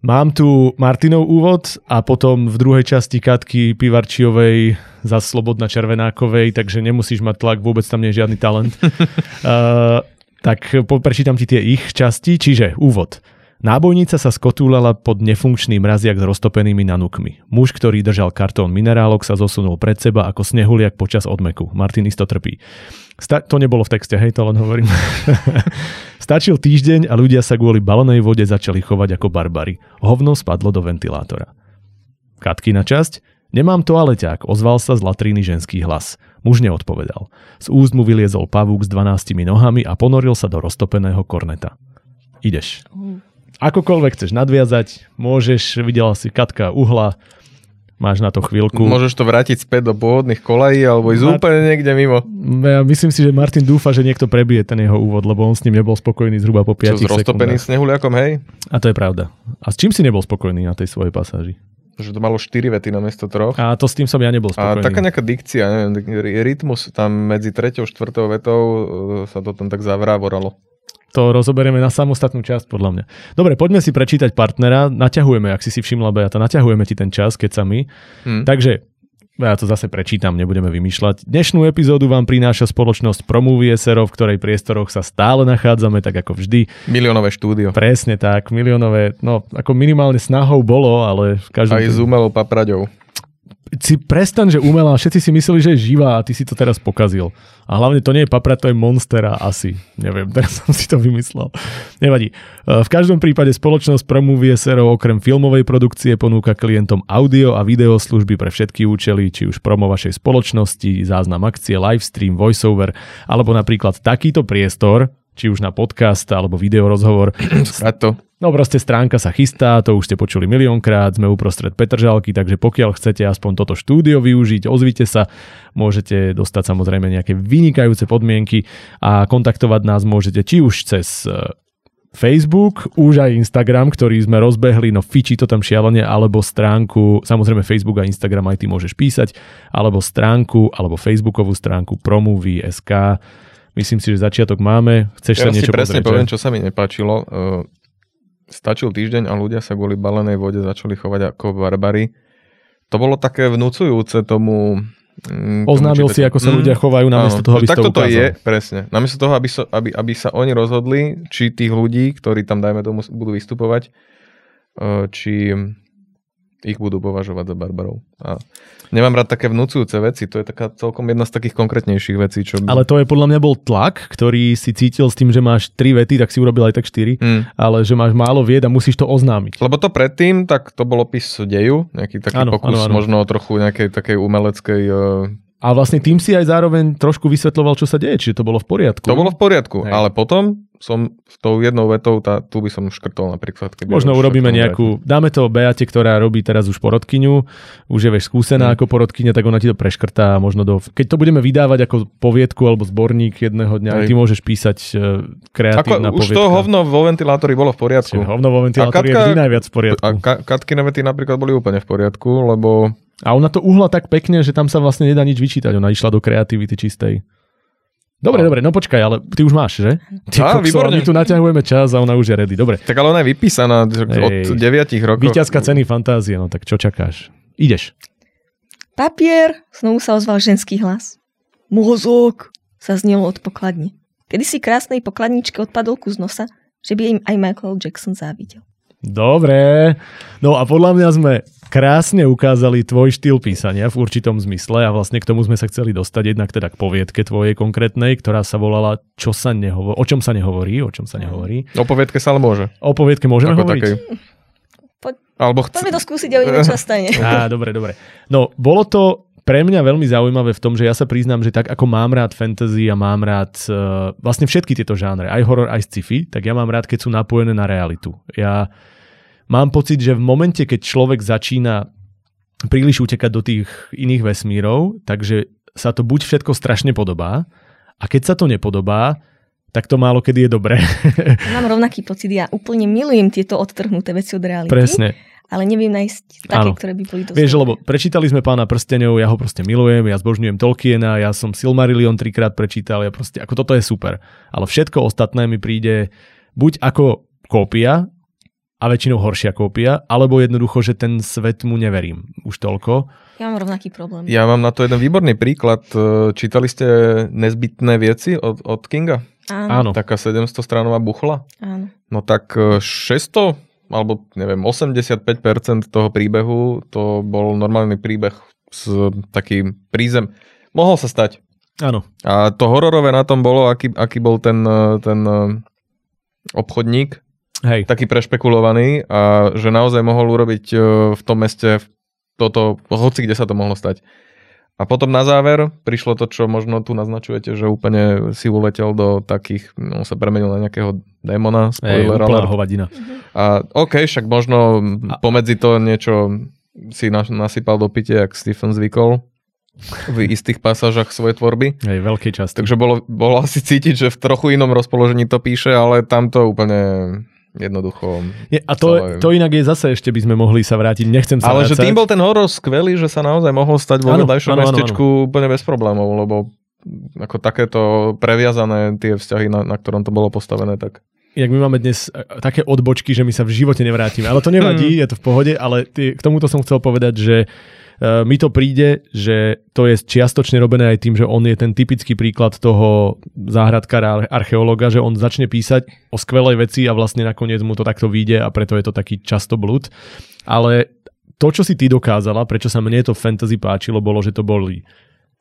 mám tu Martinov úvod a potom v druhej časti Katky Pivarčiovej za Slobodna Červenákovej, takže nemusíš mať tlak, vôbec tam nie je žiadny talent. uh, tak prečítam ti tie ich časti, čiže úvod. Nábojnica sa skotúlala pod nefunkčný mraziak s roztopenými nanukmi. Muž, ktorý držal kartón minerálok, sa zosunul pred seba ako snehuliak počas odmeku. Martin isto trpí. Sta- to nebolo v texte, hej, to len hovorím. Stačil týždeň a ľudia sa kvôli balenej vode začali chovať ako barbary. Hovno spadlo do ventilátora. na časť. Nemám toaleťák, ozval sa z latríny ženský hlas. Muž neodpovedal. Z úst mu vyliezol pavúk s dvanáctimi nohami a ponoril sa do roztopeného korneta. Ideš. Akokoľvek chceš nadviazať, môžeš, videla si Katka uhla, máš na to chvíľku. Môžeš to vrátiť späť do pôvodných kolají alebo ísť Mart- úplne niekde mimo. Ja myslím si, že Martin dúfa, že niekto prebije ten jeho úvod, lebo on s ním nebol spokojný zhruba po 5 Čo, s roztopeným snehuliakom, hej? A to je pravda. A s čím si nebol spokojný na tej svojej pasáži? že to malo 4 vety na miesto troch. A to s tým som ja nebol spokojný. A taká nejaká dikcia, neviem, rytmus tam medzi treťou, štvrtou vetou e, sa to tam tak zavrávoralo. To rozoberieme na samostatnú časť, podľa mňa. Dobre, poďme si prečítať partnera. Naťahujeme, ak si si všimla, Beata, naťahujeme ti ten čas, keď sa my. Hmm. Takže ja to zase prečítam, nebudeme vymýšľať. Dnešnú epizódu vám prináša spoločnosť Promovieserov, v ktorej priestoroch sa stále nachádzame, tak ako vždy. Miliónové štúdio. Presne tak, miliónové, no ako minimálne snahou bolo, ale v každom... Aj s umelou papraďou si prestan, že umelá, všetci si mysleli, že je živá a ty si to teraz pokazil. A hlavne to nie je papra, to je monstera asi. Neviem, teraz som si to vymyslel. Nevadí. E, v každom prípade spoločnosť Promovie Sero okrem filmovej produkcie ponúka klientom audio a video služby pre všetky účely, či už promo vašej spoločnosti, záznam akcie, livestream, voiceover, alebo napríklad takýto priestor, či už na podcast alebo video rozhovor. to. No proste stránka sa chystá, to už ste počuli miliónkrát, sme uprostred Petržalky, takže pokiaľ chcete aspoň toto štúdio využiť, ozvite sa, môžete dostať samozrejme nejaké vynikajúce podmienky a kontaktovať nás môžete či už cez e, Facebook, už aj Instagram, ktorý sme rozbehli, no fičí to tam šialene, alebo stránku, samozrejme Facebook a Instagram aj ty môžeš písať, alebo stránku, alebo Facebookovú stránku Promovy.sk. Myslím si, že začiatok máme. Chceš Ja sa niečo presne pozrieť? poviem, čo sa mi nepáčilo. Stačil týždeň a ľudia sa kvôli balenej vode začali chovať ako barbary. To bolo také vnúcujúce tomu... mm, tomu Oznámil si, ako sa Mm, ľudia chovajú, namiesto áno. toho, aby tak to toto ukázal. je, presne. Namiesto toho, aby, so, aby, aby sa oni rozhodli, či tých ľudí, ktorí tam, dajme tomu, budú vystupovať, uh, či ich budú považovať za barbarov. A nemám rád také vnúcujúce veci, to je taká celkom jedna z takých konkrétnejších vecí, čo... Ale to je podľa mňa bol tlak, ktorý si cítil s tým, že máš tri vety, tak si urobil aj tak štyri, Mm. ale že máš málo vied a musíš to oznámiť. Lebo to predtým, tak to bol opis deju, nejaký taký Áno, pokus áno, áno. možno trochu nejakej takej umeleckej... Uh, A vlastne tým si aj zároveň trošku vysvetľoval, čo sa deje, čiže to bolo v poriadku. to bolo v poriadku, Hej. ale potom som s tou jednou vetou, tá, tu by som škrtol napríklad. Keby Možno urobíme nejakú, dáme to Beate, ktorá robí teraz už porodkyňu, už je vieš skúsená Mm. ako porodkyňa, tak ona ti to preškrtá a možno do... Keď to budeme vydávať ako poviedku alebo zborník jedného dňa, Hej. ty môžeš písať e, Ako, kreatívna už poviedka. to hovno vo ventilátori bolo v poriadku. Čiže hovno vo ventilátori je vždy najviac v poriadku. A ka- Katkine vety napríklad boli úplne v poriadku, lebo A ona to uhla tak pekne, že tam sa vlastne nedá nič vyčítať. Ona išla do kreativity čistej. Dobre, No. dobre, no počkaj, ale ty už máš, že? Ty Á, kokso, my tu naťahujeme čas a ona už je ready. Dobre, tak ale ona je vypísaná od 9 rokov. víťazka ceny fantázie, no tak čo čakáš? Ideš. Papier, znovu sa ozval ženský hlas. Mozog, sa znelo od pokladne. Kedy si krásnej pokladničke odpadol kus nosa, že by im aj Michael Jackson závidel. Dobre. No a podľa mňa sme krásne ukázali tvoj štýl písania v určitom zmysle a vlastne k tomu sme sa chceli dostať jednak teda k poviedke tvojej konkrétnej, ktorá sa volala čo sa nehovorí, o čom sa nehovorí, o čom sa nehovorí. O poviedke sa ale môže. O poviedke môžeme Ako hovoriť? takej. Poď- Alebo chc- Poďme to skúsiť a uvidíme, čo stane. Á, dobre, dobre. No, bolo to pre mňa veľmi zaujímavé v tom, že ja sa priznám, že tak ako mám rád fantasy a mám rád uh, vlastne všetky tieto žánre, aj horor, aj sci-fi, tak ja mám rád, keď sú napojené na realitu. Ja mám pocit, že v momente, keď človek začína príliš utekať do tých iných vesmírov, takže sa to buď všetko strašne podobá a keď sa to nepodobá, tak to málo kedy je dobré. Mám rovnaký pocit, ja úplne milujem tieto odtrhnuté veci od reality, Presne. Ale neviem nájsť také, Áno. ktoré by boli dosť. Vieš, lebo prečítali sme pána prstenov, ja ho proste milujem, ja zbožňujem Tolkiena, ja som Silmarillion trikrát prečítal, ja proste, ako toto je super. Ale všetko ostatné mi príde buď ako kópia, a väčšinou horšia kópia, alebo jednoducho, že ten svet mu neverím už toľko. Ja mám rovnaký problém. Ja mám na to jeden výborný príklad. E, Čítali ste nezbytné veci od, od Kinga? Áno, Áno, Taká 700 stranová buchla? áno. No tak e, 600 alebo neviem, 85% toho príbehu to bol normálny príbeh s takým prízem. Mohol sa stať. áno. A to hororové na tom bolo, aký, aký bol ten, ten e, obchodník, Hej, taký prešpekulovaný a že naozaj mohol urobiť e, v tom meste toto, hoci kde sa to mohlo stať. A potom na záver prišlo to, čo možno tu naznačujete, že úplne si uletel do takých, no sa premenil na nejakého démona, spoiler úplná alert. hovadina. A OK, však možno A- pomedzi to niečo si na, nasypal do pitia, jak Stephen zvykol v istých pasážach svojej tvorby. Hej, veľkej časti. Takže bolo, bolo asi cítiť, že v trochu inom rozpoložení to píše, ale tam to úplne jednoducho... Nie, a to, celé- to inak je zase ešte by sme mohli sa vrátiť, nechcem sa Ale že vrácať. tým bol ten horor skvelý, že sa naozaj mohol stať vo vedľajšom áno, áno, mestečku úplne bez problémov, lebo ako takéto previazané tie vzťahy, na, na ktorom to bolo postavené, tak jak my máme dnes e, také odbočky, že my sa v živote nevrátime. Ale to nevadí, je to v pohode, ale ty, k tomuto som chcel povedať, že uh, mi to príde, že to je čiastočne robené aj tým, že on je ten typický príklad toho záhradkára archeológa, že on začne písať o skvelej veci a vlastne nakoniec mu to takto vyjde a preto je to taký často blúd. Ale to, čo si ty dokázala, prečo sa mne to fantasy páčilo, bolo, že to boli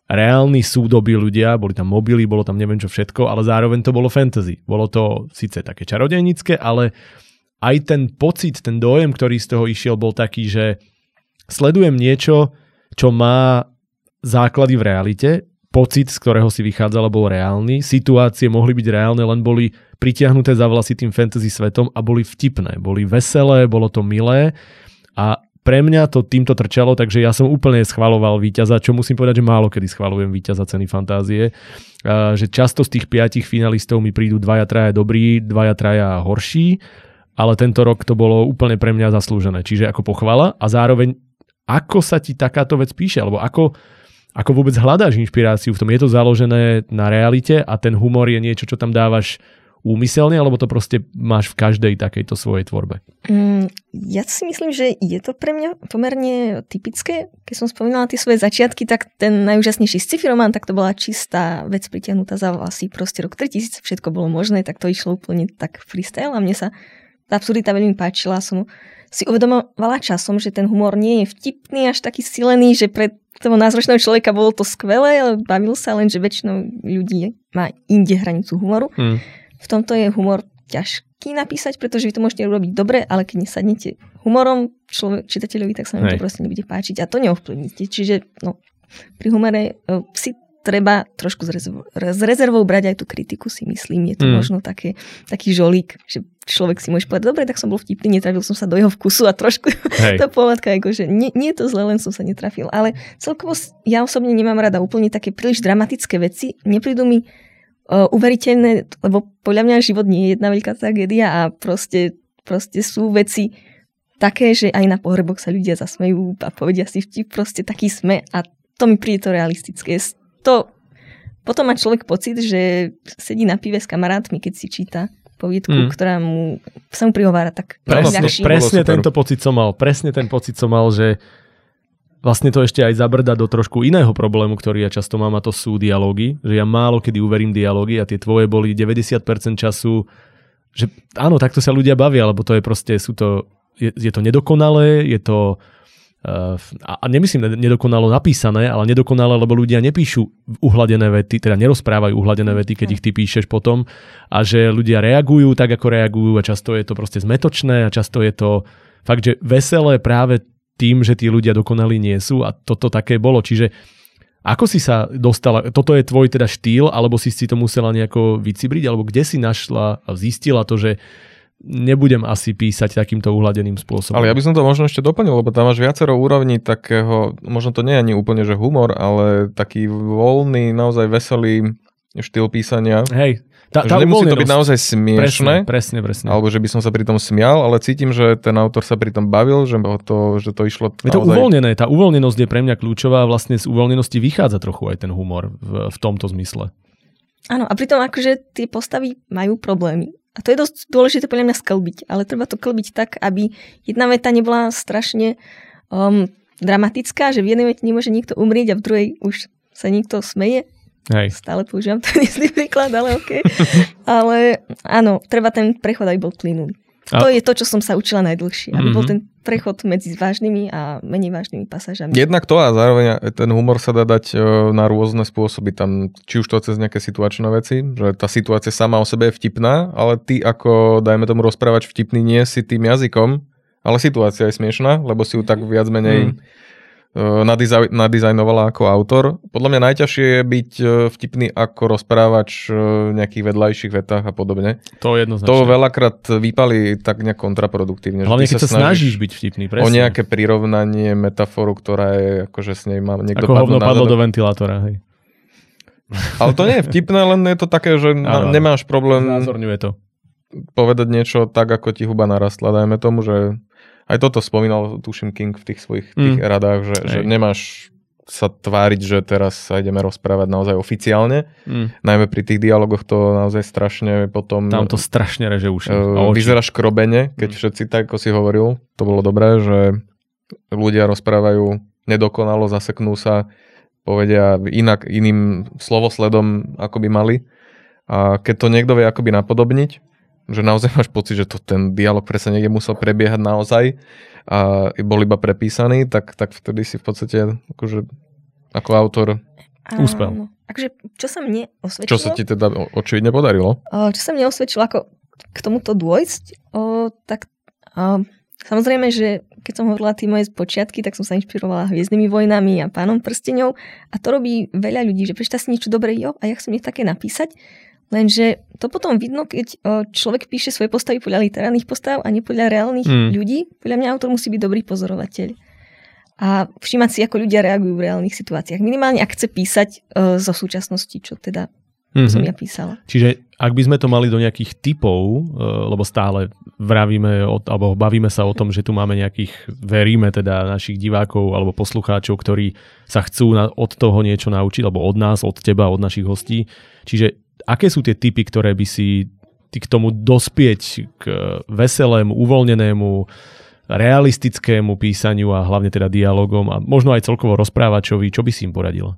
reálni súdobí ľudia, boli tam mobily, bolo tam neviem čo všetko, ale zároveň to bolo fantasy. Bolo to síce také čarodejnické, ale aj ten pocit, ten dojem, ktorý z toho išiel, bol taký, že sledujem niečo, čo má základy v realite, pocit, z ktorého si vychádzala, bol reálny. Situácie mohli byť reálne, len boli pritiahnuté za vlasy tým fantasy svetom a boli vtipné. Boli veselé, bolo to milé a pre mňa to týmto trčalo, takže ja som úplne schvaloval víťaza, čo musím povedať, že málo kedy schvalujem víťaza ceny fantázie. Že často z tých piatich finalistov mi prídu dvaja, traja dobrí, dvaja, traja horší, ale tento rok to bolo úplne pre mňa zaslúžené. Čiže ako pochvala a zároveň ako sa ti takáto vec píše, alebo ako, ako vôbec hľadáš inšpiráciu v tom. Je to založené na realite a ten humor je niečo, čo tam dávaš úmyselne, alebo to proste máš v každej takejto svojej tvorbe? Mm, ja si myslím, že je to pre mňa pomerne typické. Keď som spomínala tie svoje začiatky, tak ten najúžasnejší sci-fi román, tak to bola čistá vec pritiahnutá za vlasy. Proste rok 3000, všetko bolo možné, tak to išlo úplne tak freestyle a mne sa tá absurdita veľmi páčila. Som si uvedomovala časom, že ten humor nie je vtipný, až taký silený, že pre toho názročného človeka bolo to skvelé, ale bavil sa len, že väčšinou ľudí má inde hranicu humoru. Hmm v tomto je humor ťažký napísať, pretože vy to môžete urobiť dobre, ale keď nesadnete humorom človek, čitateľovi, tak sa vám to proste nebude páčiť a to neovplyvníte. Čiže no, pri humore uh, si treba trošku s, rezervou, s rezervou brať aj tú kritiku, si myslím. Je to mm. možno také, taký žolík, že človek si môže povedať, dobre, tak som bol vtipný, netrafil som sa do jeho vkusu a trošku Hej. tá pohľadka, že nie, nie je to zle, len som sa netrafil. Ale celkovo ja osobne nemám rada úplne také príliš dramatické veci. Neprídu mi uh, uveriteľné, lebo podľa mňa život nie je jedna veľká tragédia a proste, proste sú veci také, že aj na pohreboch sa ľudia zasmejú a povedia si vtip, proste taký sme a to mi príde to realistické. To, potom má človek pocit, že sedí na pive s kamarátmi, keď si číta poviedku, mm. ktorá mu sa mu prihovára tak presne, presne tento pocit som mal, presne ten pocit som mal, že vlastne to ešte aj zabrda do trošku iného problému, ktorý ja často mám a to sú dialógy, že ja málo kedy uverím dialógy a tie tvoje boli 90% času, že áno, takto sa ľudia bavia, lebo to je proste, sú to, je, je to nedokonalé, je to a nemyslím nedokonalo napísané, ale nedokonalé, lebo ľudia nepíšu uhladené vety, teda nerozprávajú uhladené vety, keď ich ty píšeš potom a že ľudia reagujú tak, ako reagujú a často je to proste zmetočné a často je to fakt, že veselé práve tým, že tí ľudia dokonali nie sú a toto také bolo. Čiže ako si sa dostala, toto je tvoj teda štýl, alebo si si to musela nejako vycibriť, alebo kde si našla a zistila to, že nebudem asi písať takýmto uhladeným spôsobom. Ale ja by som to možno ešte doplnil, lebo tam máš viacero úrovní takého, možno to nie je ani úplne, že humor, ale taký voľný, naozaj veselý štýl písania. Hej, tá, tá nemusí to byť naozaj smiešné, presne, presne, presne. alebo že by som sa pri tom smial, ale cítim, že ten autor sa pri tom bavil, že to, že to išlo Je to naozaj... uvoľnené, tá uvoľnenosť je pre mňa kľúčová a vlastne z uvoľnenosti vychádza trochu aj ten humor v, v tomto zmysle. Áno, a pritom akože tie postavy majú problémy. A to je dosť dôležité podľa mňa sklbiť, ale treba to klbiť tak, aby jedna veta nebola strašne um, dramatická, že v jednej vete nemôže nikto umrieť a v druhej už sa nikto smeje Hej. Stále používam ten istý príklad, ale OK. ale áno, treba ten prechod, aby bol plynulý. A... To je to, čo som sa učila najdlhšie. Aby mm-hmm. bol mhm. ten prechod medzi vážnymi a menej vážnymi pasážami. Jednak to a zároveň ten humor sa dá dať e, na rôzne spôsoby. Tam, či už to cez nejaké situačné veci, že tá situácia sama o sebe je vtipná, ale ty ako, dajme tomu, rozprávať vtipný nie si tým jazykom, ale situácia je smiešná, lebo si ju tak viac menej mm nadizajnovala ako autor. Podľa mňa najťažšie je byť e, vtipný ako rozprávač v e, nejakých vedľajších vetách a podobne. To jednoznačne. To veľakrát vypali tak nejak kontraproduktívne. Hlavne keď sa snažíš, byť vtipný, presne. O nejaké prirovnanie, metaforu, ktorá je akože s nej má niekto Ako hovno padlo do ventilátora, hej. Ale to nie je vtipné, len je to také, že ano, nemáš problém Znázorňuje to. povedať niečo tak, ako ti huba narastla. Dajme tomu, že aj toto spomínal, tuším, King v tých svojich tých mm. radách, že, že nemáš sa tváriť, že teraz sa ideme rozprávať naozaj oficiálne. Mm. Najmä pri tých dialogoch to naozaj strašne potom... Tam to strašne reže uši. Uh, vyzerá škrobene, keď mm. všetci tak, ako si hovoril. To bolo dobré, že ľudia rozprávajú nedokonalo, zaseknú sa, povedia inak, iným slovosledom, ako by mali. A keď to niekto vie akoby napodobniť, že naozaj máš pocit, že to ten dialog presne niekde musel prebiehať naozaj a bol iba prepísaný, tak, tak vtedy si v podstate akože, ako autor úspel. Takže čo sa mne osvedčilo? Čo sa ti teda očividne podarilo? Čo sa mne osvedčilo, ako k tomuto dôjsť, o, tak o, Samozrejme, že keď som hovorila tie moje počiatky, tak som sa inšpirovala hviezdnymi vojnami a pánom prstenov a to robí veľa ľudí, že prečíta si niečo dobré, jo, a ja chcem niečo také napísať. Lenže to potom vidno, keď človek píše svoje postavy podľa literárnych postav a nie podľa reálnych mm. ľudí. Podľa mňa autor musí byť dobrý pozorovateľ. A všímať si, ako ľudia reagujú v reálnych situáciách. Minimálne, ak chce písať uh, zo súčasnosti, čo teda mm-hmm. som ja písala. Čiže ak by sme to mali do nejakých typov, uh, lebo stále vravíme, o, alebo bavíme sa o tom, že tu máme nejakých, veríme teda našich divákov alebo poslucháčov, ktorí sa chcú na, od toho niečo naučiť, alebo od nás, od teba, od našich hostí. Čiže aké sú tie typy, ktoré by si ty k tomu dospieť k veselému, uvoľnenému, realistickému písaniu a hlavne teda dialogom a možno aj celkovo rozprávačovi, čo by si im poradila?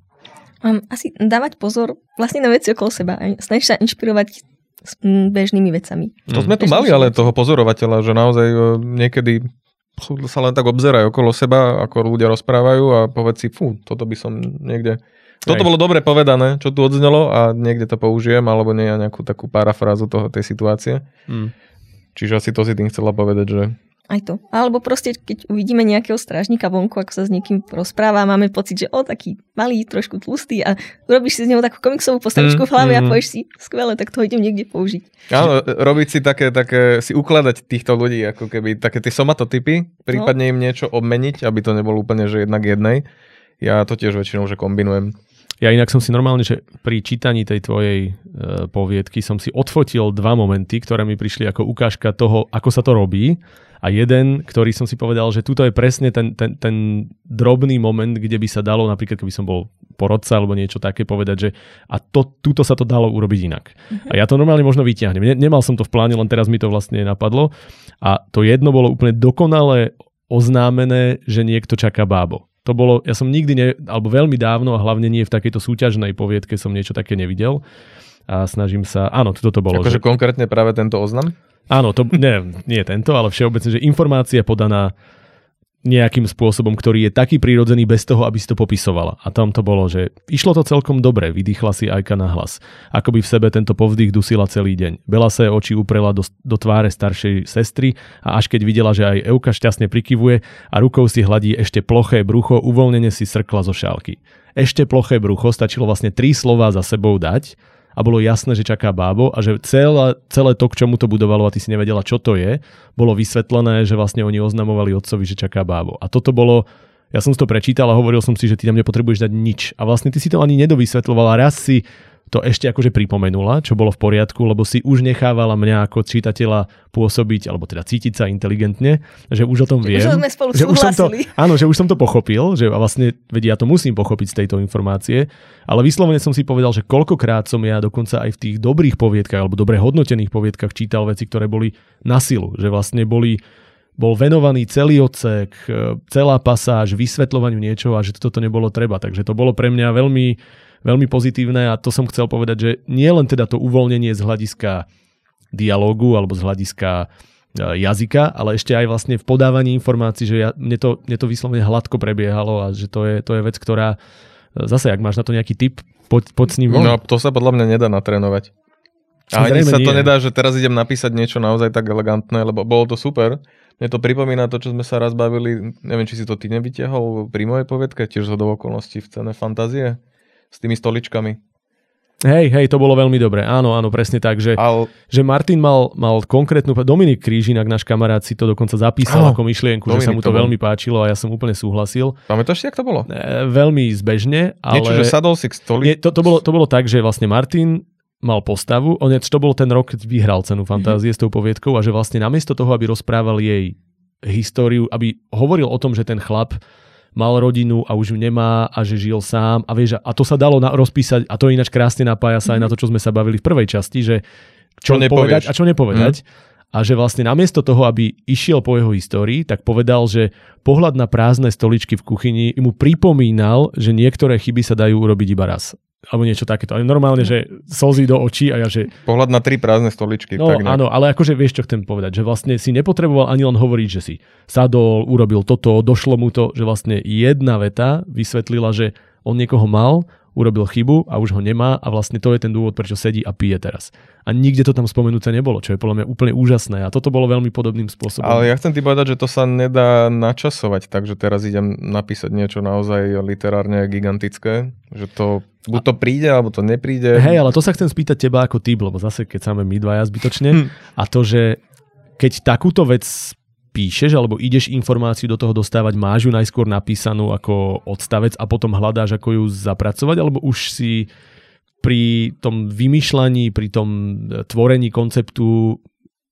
Um, asi dávať pozor vlastne na veci okolo seba a snažiť sa inšpirovať s bežnými vecami. To sme tu mali ale toho pozorovateľa, že naozaj e, niekedy sa len tak obzerajú okolo seba, ako ľudia rozprávajú a povedz si, fú, toto by som niekde toto bolo dobre povedané, čo tu odznelo a niekde to použijem, alebo nie nejakú takú parafrázu toho, tej situácie. Mm. Čiže asi to si tým chcela povedať, že... Aj to. Alebo proste, keď uvidíme nejakého strážnika vonku, ako sa s niekým rozpráva, máme pocit, že o, taký malý, trošku tlustý a urobíš si z neho takú komiksovú postavičku mm, v hlave mm. a povieš si, skvelé, tak to idem niekde použiť. Áno, robiť si také, také, si ukladať týchto ľudí, ako keby také tie somatotypy, prípadne no. im niečo obmeniť, aby to nebolo úplne, že jednak jednej. Ja to tiež väčšinou, že kombinujem. Ja inak som si normálne, že pri čítaní tej tvojej e, poviedky som si odfotil dva momenty, ktoré mi prišli ako ukážka toho, ako sa to robí. A jeden, ktorý som si povedal, že tuto je presne ten, ten, ten drobný moment, kde by sa dalo, napríklad keby som bol porodca alebo niečo také, povedať, že a to, tuto sa to dalo urobiť inak. Uh-huh. A ja to normálne možno vyťahnem. Ne, nemal som to v pláne, len teraz mi to vlastne napadlo. A to jedno bolo úplne dokonale oznámené, že niekto čaká bábo. To bolo, ja som nikdy, ne, alebo veľmi dávno a hlavne nie v takejto súťažnej poviedke som niečo také nevidel. A snažím sa, áno, toto to bolo. Akože že... konkrétne práve tento oznam? Áno, to, nie, nie tento, ale všeobecne, že informácia podaná nejakým spôsobom, ktorý je taký prírodzený bez toho, aby si to popisovala. A tam to bolo, že išlo to celkom dobre, vydýchla si Ajka na hlas. Ako by v sebe tento povzdych dusila celý deň. Bela sa oči uprela do, do tváre staršej sestry a až keď videla, že aj Euka šťastne prikyvuje a rukou si hladí ešte ploché brucho, uvoľnene si srkla zo šálky. Ešte ploché brucho stačilo vlastne tri slova za sebou dať a bolo jasné, že čaká bábo a že celé, celé to, k čomu to budovalo a ty si nevedela, čo to je, bolo vysvetlené, že vlastne oni oznamovali otcovi, že čaká bábo. A toto bolo, ja som si to prečítal a hovoril som si, že ty tam nepotrebuješ dať nič. A vlastne ty si to ani nedovysvetlovala. Raz si to ešte akože pripomenula, čo bolo v poriadku, lebo si už nechávala mňa ako čitateľa pôsobiť, alebo teda cítiť sa inteligentne, že už o tom viem. Už sme spolu že už som to, Áno, že už som to pochopil, že vlastne, vedia, ja to musím pochopiť z tejto informácie, ale vyslovene som si povedal, že koľkokrát som ja dokonca aj v tých dobrých poviedkach, alebo dobre hodnotených poviedkach čítal veci, ktoré boli na silu, že vlastne boli bol venovaný celý odsek, celá pasáž vysvetľovaniu niečoho a že toto nebolo treba. Takže to bolo pre mňa veľmi veľmi pozitívne a to som chcel povedať, že nie len teda to uvoľnenie z hľadiska dialógu alebo z hľadiska e, jazyka, ale ešte aj vlastne v podávaní informácií, že ja, mne, to, mne to vyslovene hladko prebiehalo a že to je, to je vec, ktorá e, zase, ak máš na to nejaký tip, poď, poď s ním von. No to sa podľa mňa nedá natrénovať. A ani sa nie. to nedá, že teraz idem napísať niečo naozaj tak elegantné, lebo bolo to super. Mne to pripomína to, čo sme sa raz bavili, neviem, či si to ty nevytiahol pri mojej povedke, tiež z okolností v cene fantázie s tými stoličkami. Hej, hej, to bolo veľmi dobré. Áno, áno, presne tak, že, Al... že Martin mal, mal konkrétnu, Dominik Krížinak, náš kamarát, si to dokonca zapísal oh, ako myšlienku, Dominik že sa mu to, to veľmi páčilo a ja som úplne súhlasil. Pamätáš si, jak to bolo? E, veľmi zbežne, ale... Niečo, že sadol si k stoli... Nie, to, to, bolo, to bolo tak, že vlastne Martin mal postavu, on, to bol ten rok, keď vyhral cenu fantázie mm-hmm. s tou poviedkou a že vlastne namiesto toho, aby rozprával jej históriu, aby hovoril o tom, že ten chlap mal rodinu a už ju nemá a že žil sám a vieš, a to sa dalo na, rozpísať a to ináč krásne napája sa mm-hmm. aj na to, čo sme sa bavili v prvej časti, že čo, čo povedať a čo nepovedať. Mm. A že vlastne namiesto toho, aby išiel po jeho histórii, tak povedal, že pohľad na prázdne stoličky v kuchyni mu pripomínal, že niektoré chyby sa dajú urobiť iba raz alebo niečo takéto. Ale normálne, že slzy do očí a ja, že... Pohľad na tri prázdne stoličky. No tak áno, ale akože vieš, čo chcem povedať, že vlastne si nepotreboval ani len hovoriť, že si sadol, urobil toto, došlo mu to, že vlastne jedna veta vysvetlila, že on niekoho mal, urobil chybu a už ho nemá a vlastne to je ten dôvod, prečo sedí a pije teraz. A nikde to tam spomenuté nebolo, čo je podľa mňa úplne úžasné a toto bolo veľmi podobným spôsobom. Ale ja chcem ti povedať, že to sa nedá načasovať, takže teraz idem napísať niečo naozaj literárne gigantické, že to buď to príde, alebo to nepríde. Hej, ale to sa chcem spýtať teba ako typ, lebo zase keď máme my dvaja zbytočne hm. a to, že keď takúto vec píšeš alebo ideš informáciu do toho dostávať, máš ju najskôr napísanú ako odstavec a potom hľadáš, ako ju zapracovať, alebo už si pri tom vymýšľaní, pri tom tvorení konceptu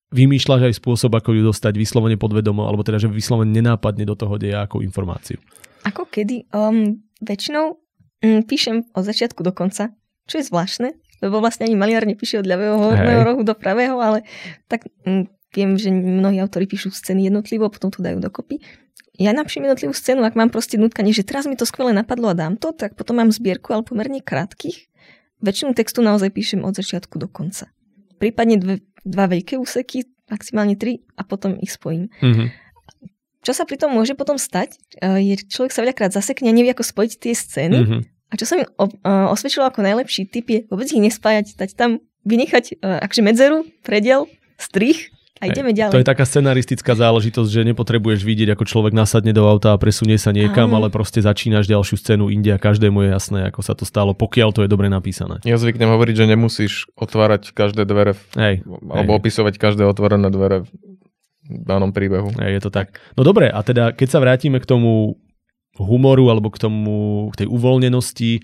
vymýšľaš aj spôsob, ako ju dostať vyslovene podvedomo, alebo teda, že vyslovene nenápadne do toho deja ako informáciu. Ako kedy? Um, väčšinou um, píšem od začiatku do konca, čo je zvláštne, lebo vlastne ani maliar nepíše od ľavého horného rohu do pravého, ale tak um, Viem, že mnohí autori píšu scény jednotlivo, potom to dajú dokopy. Ja napíšem jednotlivú scénu, ak mám proste nutkanie, že teraz mi to skvele napadlo a dám to, tak potom mám zbierku, ale pomerne krátkých. Väčšinu textu naozaj píšem od začiatku do konca. Prípadne dve, dva veľké úseky, maximálne tri a potom ich spojím. Mm-hmm. Čo sa pri tom môže potom stať, e, je, človek sa veľakrát zasekne a nevie, ako spojiť tie scény. Mm-hmm. A čo sa mi o, e, osvedčilo ako najlepší typ je vôbec ich nespájať, dať tam, vynechať e, akže medzeru, predel, strich a ideme ďalej. To je taká scenaristická záležitosť, že nepotrebuješ vidieť, ako človek nasadne do auta a presunie sa niekam, Áno. ale proste začínaš ďalšiu scénu inde a každému je jasné, ako sa to stalo, pokiaľ to je dobre napísané. Ja zvyknem hovoriť, že nemusíš otvárať každé dvere, hej, alebo hej. opisovať každé otvorené dvere v danom príbehu. Hej, je to tak. No dobre, a teda keď sa vrátime k tomu humoru alebo k tomu, k tej uvoľnenosti,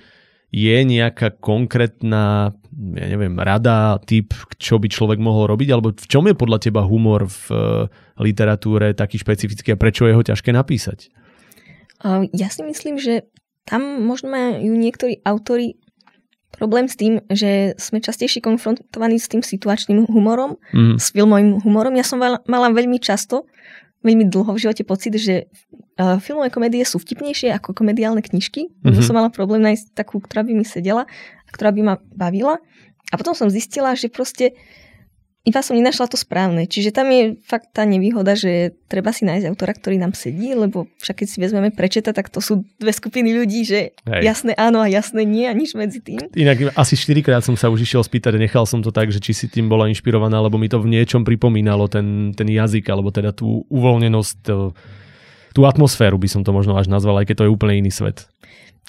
je nejaká konkrétna, ja neviem, rada, typ, čo by človek mohol robiť? Alebo v čom je podľa teba humor v uh, literatúre taký špecifický a prečo je ho ťažké napísať? Ja si myslím, že tam možno majú niektorí autory problém s tým, že sme častejšie konfrontovaní s tým situačným humorom, mm. s filmovým humorom. Ja som mala veľmi často veľmi dlho v živote pocit, že uh, filmové komédie sú vtipnejšie ako komediálne knižky. Mm-hmm. som mala problém nájsť takú, ktorá by mi sedela a ktorá by ma bavila. A potom som zistila, že proste iba som nenašla to správne. Čiže tam je fakt tá nevýhoda, že treba si nájsť autora, ktorý nám sedí, lebo však keď si vezmeme prečeta, tak to sú dve skupiny ľudí, že Hej. jasné áno a jasné nie a nič medzi tým. Inak asi štyrikrát som sa už išiel spýtať nechal som to tak, že či si tým bola inšpirovaná, lebo mi to v niečom pripomínalo ten, ten jazyk, alebo teda tú uvoľnenosť, tú atmosféru by som to možno až nazval, aj keď to je úplne iný svet.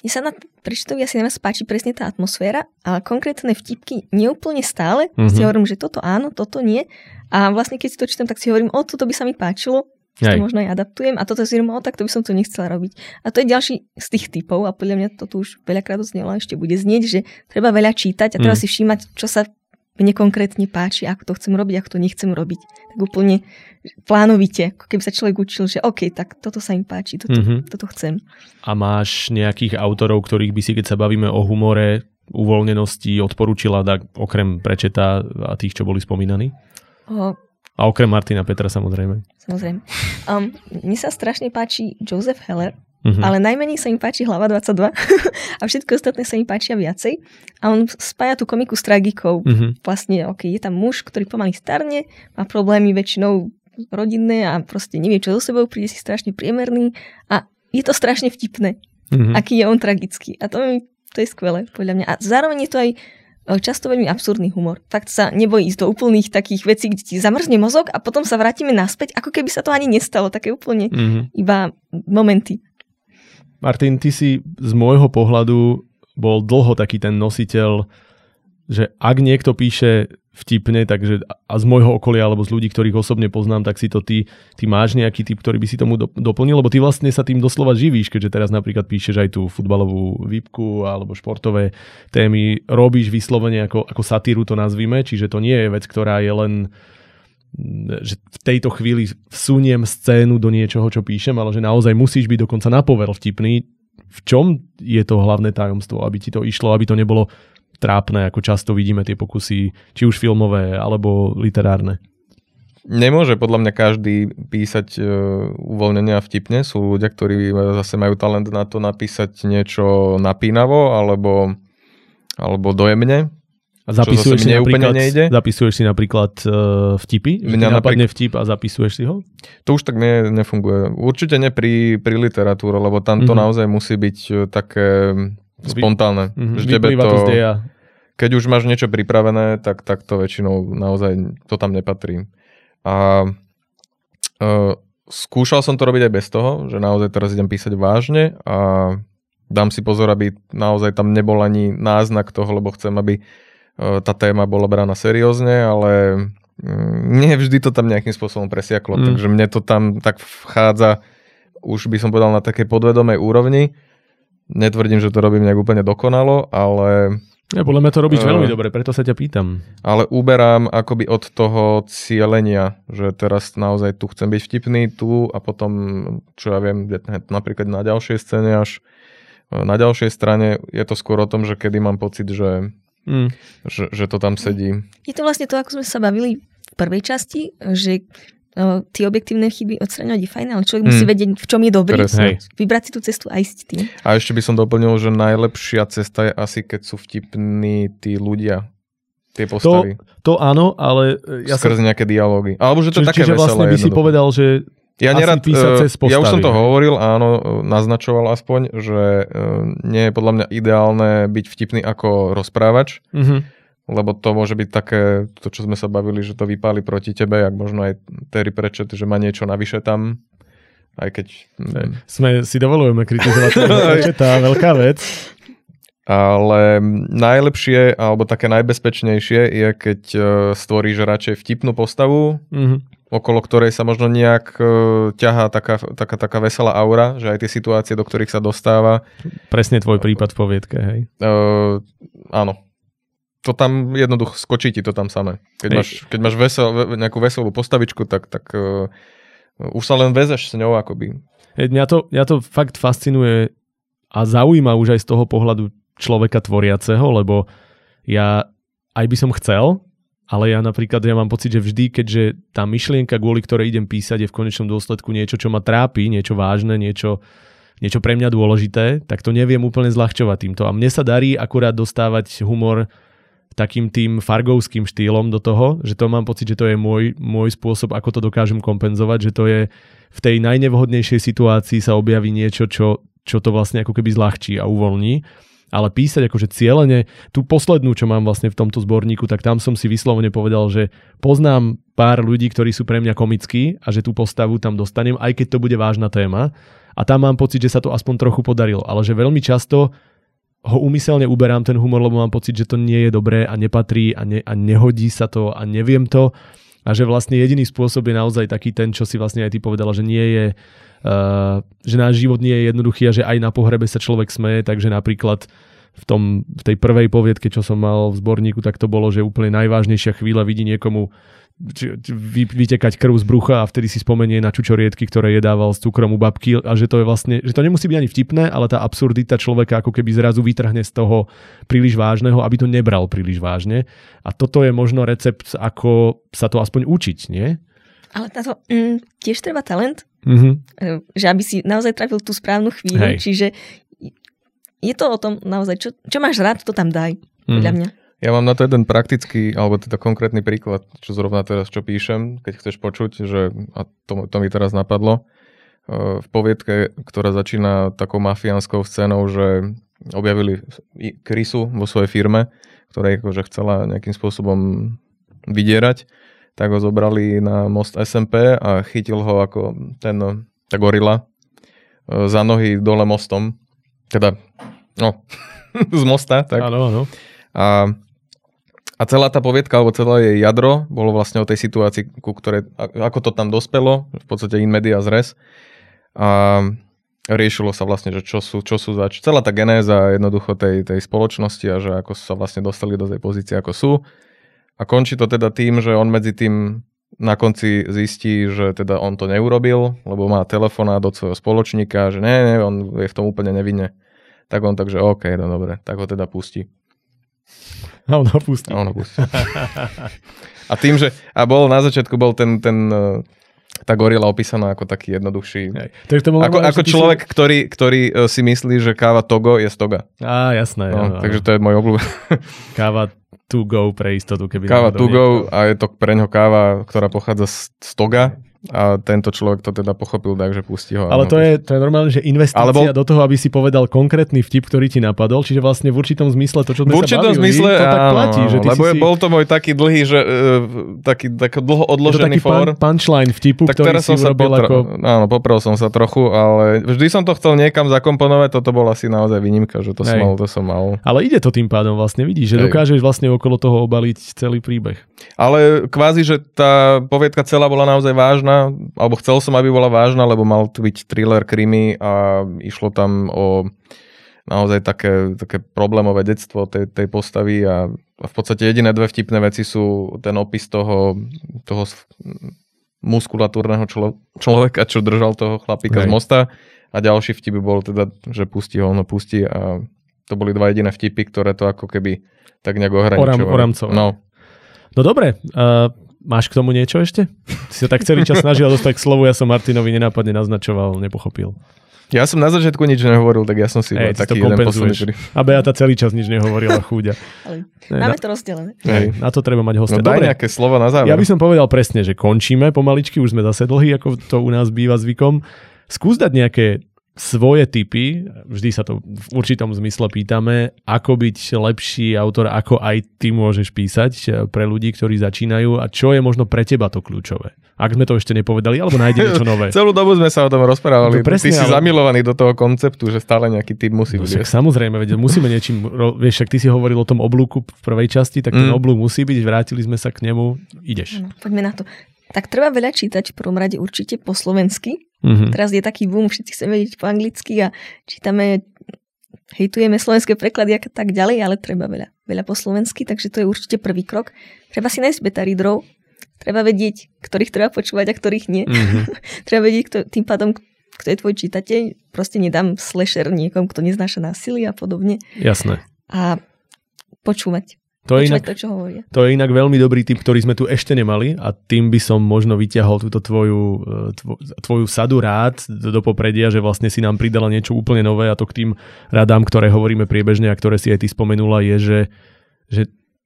Mne sa na prečítavu asi najviac páči presne tá atmosféra, ale konkrétne vtipky neúplne stále. Mm-hmm. Si hovorím, že toto áno, toto nie. A vlastne keď si to čítam, tak si hovorím, o, toto by sa mi páčilo, že to možno aj adaptujem a toto si hovorím, o, tak to by som to nechcela robiť. A to je ďalší z tých typov a podľa mňa to tu už veľakrát znelo a ešte bude znieť, že treba veľa čítať a treba mm. si všímať, čo sa mne konkrétne páči, ako to chcem robiť, ako to nechcem robiť. Tak úplne plánovite, ako keby sa človek učil, že OK, tak toto sa mi páči, toto, mm-hmm. toto chcem. A máš nejakých autorov, ktorých by si, keď sa bavíme o humore, uvoľnenosti odporúčila, tak okrem Prečeta a tých, čo boli spomínaní? O... A okrem Martina Petra samozrejme. Samozrejme. Um, mne sa strašne páči Joseph Heller, Mm-hmm. Ale najmenej sa im páči hlava 22 a všetko ostatné sa im páčia viacej. A on spája tú komiku s tragikou. Mm-hmm. Vlastne, ok, je tam muž, ktorý pomaly starne, má problémy väčšinou rodinné a proste nevie, čo so sebou, príde si strašne priemerný a je to strašne vtipné, mm-hmm. aký je on tragický. A to, mi, to je skvelé, podľa mňa. A zároveň je to aj e, často veľmi absurdný humor. Fakt sa nebojí ísť do úplných takých vecí, kde ti zamrzne mozog a potom sa vrátime naspäť, ako keby sa to ani nestalo. Také úplne mm-hmm. iba momenty. Martin, ty si z môjho pohľadu bol dlho taký ten nositeľ, že ak niekto píše vtipne, takže a z môjho okolia alebo z ľudí, ktorých osobne poznám, tak si to ty, ty máš nejaký typ, ktorý by si tomu do, doplnil, lebo ty vlastne sa tým doslova živíš, keďže teraz napríklad píšeš aj tú futbalovú výpku alebo športové témy, robíš vyslovene ako, ako satíru to nazvime, čiže to nie je vec, ktorá je len že v tejto chvíli vsuniem scénu do niečoho, čo píšem, ale že naozaj musíš byť dokonca na pover vtipný. V čom je to hlavné tajomstvo, aby ti to išlo, aby to nebolo trápne, ako často vidíme tie pokusy, či už filmové, alebo literárne? Nemôže podľa mňa každý písať uh, uvoľnenie a vtipne. Sú ľudia, ktorí zase majú talent na to napísať niečo napínavo alebo, alebo dojemne. Zapisuješ si, napríklad, nejde. zapisuješ si napríklad uh, vtipy? Mňa napadne napríklad... vtip a zapisuješ si ho? To už tak ne, nefunguje. Určite nie pri, pri literatúre, lebo tam to mm-hmm. naozaj musí byť e, také spontánne. Mhm, Že tebe to to, deja. keď už máš niečo pripravené, tak, tak to väčšinou naozaj to tam nepatrí. A uh, skúšal som to robiť aj bez toho, že naozaj teraz idem písať vážne a dám si pozor, aby naozaj tam nebol ani náznak toho, lebo chcem, aby uh, tá téma bola braná seriózne, ale mm, nie vždy to tam nejakým spôsobom presiaklo, Mm. takže mne to tam tak vchádza už by som povedal na takej podvedomej úrovni. Netvrdím, že to robím nejak úplne dokonalo, ale Ja, podľa mňa to robíš Eh. veľmi dobre, preto sa ťa pýtam. ale uberám akoby od toho cielenia, že teraz naozaj tu chcem byť vtipný, tu a potom, čo ja viem, napríklad na ďalšej scéne až e, na ďalšej strane je to skôr o tom, že kedy mám pocit, že, Mm. že, že to tam sedí. Je to vlastne to, ako sme sa bavili v prvej časti, že uh, tie objektívne chyby odstraňovať je fajn, ale človek musí Mm. vedieť, v čom je dobrý. Presne. Vybrať si tú cestu a ísť tým. A ešte by som doplnil, že najlepšia cesta je asi, keď sú vtipní tí ľudia, tie postavy. To áno, ale e, ja skrz nejaké dialógy. Alebo že to je Či, také čiže vlastne veselé by si jednoducho. povedal, že Ja, nerad, písať cez ja už som postavy, to hovoril, áno, eh, naznačoval aspoň, že eh, nie je podľa mňa ideálne byť vtipný ako rozprávač, Mhm. lebo to môže byť také, to čo sme sa bavili, že to vypáli proti tebe, jak možno aj Terry Pratchett, že má niečo navyše tam, aj keď... mm, sme si dovolujeme kritizovať tá veľká vec. Ale najlepšie, alebo také najbezpečnejšie je, keď stvoríš radšej vtipnú postavu, Mhm. Okolo ktorej sa možno nejak eh, ťahá taká, taká, taká veselá aura, že aj tie situácie, do ktorých sa dostáva, Presne tvoj prípad v poviedke, hej. Uh, áno. To tam jednoducho skočí ti to tam samé. Keď Hej. máš, keď máš vesel, ve- nejakú veselú postavičku, tak, tak uh, už sa len vezeš s ňou akoby. Hej, Mňa to, mňa to fakt fascinuje a zaujíma už aj z toho pohľadu človeka tvoriaceho, lebo ja aj by som chcel, ale ja napríklad ja mám pocit, že vždy, keďže tá myšlienka, kvôli ktorej idem písať, je v konečnom dôsledku niečo, čo ma trápi, niečo vážne, niečo, niečo pre mňa dôležité, tak to neviem úplne zľahčovať týmto. A mne sa darí akurát dostávať humor takým tým fargovským štýlom do toho, že to mám pocit, že to je môj, môj spôsob, ako to dokážem kompenzovať, že to je v tej najnevhodnejšej situácii sa objaví niečo, čo, čo to vlastne ako keby zľahčí a uvoľní. Ale písať akože cieľene, tú poslednú, čo mám vlastne v tomto zborníku, tak tam som si vyslovene povedal, že poznám pár ľudí, ktorí sú pre mňa komickí a že tú postavu tam dostanem, aj keď to bude vážna téma. A tam mám pocit, že sa to aspoň trochu podarilo. Ale že veľmi často ho umyselne uberám ten humor, lebo mám pocit, že to nie je dobré a nepatrí a, ne, a nehodí sa to a neviem to. A že vlastne jediný spôsob je naozaj taký ten, čo si vlastne aj ty povedala, že nie je, že náš život nie je jednoduchý a že aj na pohrebe sa človek smeje, takže napríklad v, tom, v tej prvej poviedke, čo som mal v zborníku, tak to bolo, že úplne najvážnejšia chvíľa vidí niekomu či- či vy, vytekať krv z brucha a vtedy si spomenie na čučoriedky, ktoré jedával s cukrom u babky a že to je vlastne, že to nemusí byť ani vtipné, ale tá absurdita človeka ako keby zrazu vytrhne z toho príliš vážneho, aby to nebral príliš vážne. A toto je možno recept, ako sa to aspoň učiť, nie? Ale na to mm, tiež treba talent, Mhm. e, že aby si naozaj trafil tú správnu chvíľu. Hej. Čiže je to o tom naozaj, čo, čo máš rád, to tam daj, podľa Mhm. mňa. Ja mám na to jeden praktický, alebo teda konkrétny príklad, čo zrovna teraz čo píšem, keď chceš počuť, že, a to, to mi teraz napadlo, eh, v poviedke, ktorá začína takou mafiánskou scénou, že objavili krysu vo svojej firme, ktorá akože chcela nejakým spôsobom vydierať, tak ho zobrali na most SMP a chytil ho ako ten, tá gorila eh, za nohy dole mostom. Teda, no, z mosta, tak. Áno, áno. A, a celá tá poviedka, alebo celé jej jadro bolo vlastne o tej situácii, ku ktorej, ako to tam dospelo, v podstate in media zres. A riešilo sa vlastne, že čo sú, čo sú zač. Celá tá genéza jednoducho tej, tej spoločnosti a že ako sa vlastne dostali do tej pozície, ako sú. A končí to teda tým, že on medzi tým na konci zistí, že teda on to neurobil, lebo má telefonát od svojho spoločníka, že nie, nie, on je v tom úplne nevinne. Tak on takže OK, no dobre, tak ho teda pustí. A on ho pustí. A on ho pustí. A tým, že a bol na začiatku bol ten, ten eh, tá gorila opísaná ako taký jednoduchší. Hej. Takže to bolo Ako, ako človek, ktorý, ktorý eh, si myslí, že káva Togo je z Toga. Si... Á, jasné. No, áno, takže to je môj obľúbený. Káva to go pre istotu, keby Káva to go a je to pre ňo káva, ktorá pochádza z, z Toga. A tento človek to teda pochopil tak, že pustí ho. Ale to je, to je normálne, že investícia Alebo... do toho, aby si povedal konkrétny vtip, ktorý ti napadol, čiže vlastne v určitom zmysle to, čo sme v určitom sa bavili, zmysle, to tak áno, platí. Že ty lebo si bol to môj taký dlhý, že uh, taký, taký dlho je to odložený taký for. pun- punchline vtipu, Tak ktorý teraz si som sa potro... ako... Áno, poprel som sa trochu, ale vždy som to chcel niekam zakomponovať, toto bol asi naozaj výnimka, že to som Hej. mal, to som mal. Ale ide to tým pádom vlastne, vidíš, že Hej. dokážeš vlastne okolo toho obaliť celý príbeh. Ale kvázi, že tá poviedka celá bola naozaj vážna, alebo chcel som, aby bola vážna, lebo mal to byť thriller, krimi a išlo tam o naozaj také, také problémové detstvo tej, tej postavy a, a v podstate jediné dve vtipné veci sú ten opis toho, toho muskulatúrneho člo, človeka, čo držal toho chlapíka Hej. z mosta a ďalší vtip bol teda, že pustí ho, ono pustí a to boli dva jediné vtipy, ktoré to ako keby tak nejak ohraničovali. oramcovali. No, No dobre, uh, máš k tomu niečo ešte? Ty sa tak celý čas snažil dostať k slovu, ja som Martinovi nenápadne naznačoval, nepochopil. Ja som na začiatku nič nehovoril, tak ja som si to taký jeden posledný. ktorý- A Beata celý čas nič nehovorila, chúďa. Ale Ne, máme na, to rozdelené. Na to treba mať No hostia. daj Dobre, nejaké slovo na záver. ja by som povedal presne, že končíme pomaličky, už sme zase dlhí, ako to u nás býva zvykom. Skús dať nejaké svoje typy, vždy sa to v určitom zmysle pýtame, ako byť lepší autor, ako aj ty môžeš písať pre ľudí, ktorí začínajú a čo je možno pre teba to kľúčové. Ak sme to ešte nepovedali, alebo nájde niečo nové. Celú dobu sme sa o tom rozprávali. No presne, Ty si ale- zamilovaný do toho konceptu, že stále nejaký typ musí No, byť. samozrejme, veď musíme niečím, vieš, však ty si hovoril o tom oblúku v prvej časti, tak ten Mm. oblúk musí byť, vrátili sme sa k nemu, ideš. Áno, poďme na to. Tak treba veľa čítať v prvom rade určite po slovensky. Mhm. Teraz je taký boom, všetci chceme vedieť po anglicky a čítame, hejtujeme slovenské preklady a tak ďalej, ale treba veľa, veľa po slovensky, takže to je určite prvý krok. Treba si nájsť beta readerov, treba vedieť, ktorých treba počúvať a ktorých nie. Mhm. treba vedieť, kto, tým pádom, kto je tvoj čitateľ. Proste nedám slasher niekom, kto neznáša násilie a podobne. Jasné. A počúvať. To je, inak, to, čo hovoria. to je inak veľmi dobrý tip, ktorý sme tu ešte nemali a tým by som možno vyťahol túto tvoju, eh, tvo, tvoju sadu rád do, do popredia, že vlastne si nám pridala niečo úplne nové a to k tým radám, ktoré hovoríme priebežne a ktoré si aj ty spomenula, je, že, že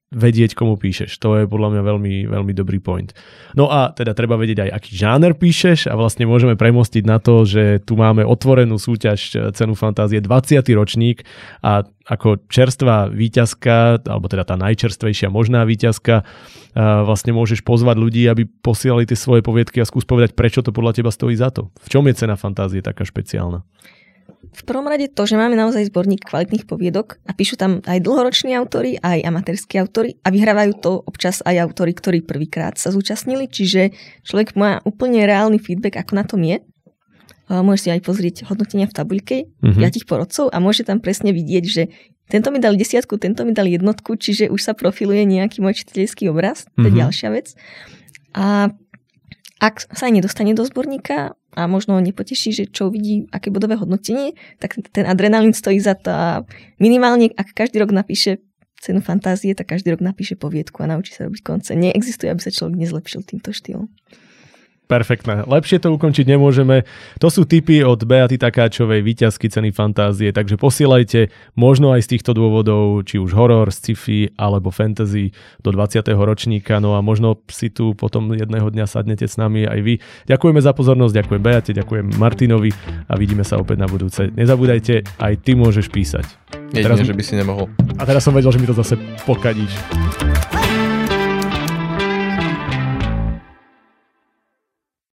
vedieť, komu píšeš. To je podľa mňa veľmi, veľmi dobrý point. No a teda treba vedieť aj, aký žáner píšeš a vlastne môžeme premostiť na to, že tu máme otvorenú súťaž eh, Cenu fantázie 20. ročník a ako čerstvá výťazka, alebo teda tá najčerstvejšia možná výťazka, a vlastne môžeš pozvať ľudí, aby posielali tie svoje poviedky a skús povedať, prečo to podľa teba stojí za to. V čom je cena fantázie taká špeciálna? V prvom rade to, že máme naozaj zborník kvalitných poviedok a píšu tam aj dlhoroční autori, aj amatérskí autori a vyhrávajú to občas aj autori, ktorí prvýkrát sa zúčastnili, čiže človek má úplne reálny feedback, ako na tom je. A Môže si aj pozrieť hodnotenia v tabuľke Mhm. piatich porodcov a môže tam presne vidieť, že tento mi dal desiatku, tento mi dal jednotku, čiže už sa profiluje nejaký môj čitateľský obraz, to je Mhm. ďalšia vec. A ak sa aj nedostane do zborníka a možno nepoteší, že čo uvidí, aké bodové hodnotenie, tak ten adrenalín stojí za to a minimálne, ak každý rok napíše cenu fantázie, tak každý rok napíše poviedku a naučí sa robiť konce. Neexistuje, aby sa človek nezlepšil týmto štýlom. Perfektné. Lepšie to ukončiť nemôžeme. To sú tipy od Beaty Takáčovej, výťazky ceny fantázie, takže posielajte možno aj z týchto dôvodov, či už horor, sci-fi alebo fantasy do 20. ročníka, no a možno si tu potom jedného dňa sadnete s nami aj vy. Ďakujeme za pozornosť, ďakujem Beate, ďakujem Martinovi a vidíme sa opäť na budúce. Nezabúdajte, aj ty môžeš písať. Jedine, Teraz- že by si nemohol. A teraz som vedel, že mi to zase pokadíš.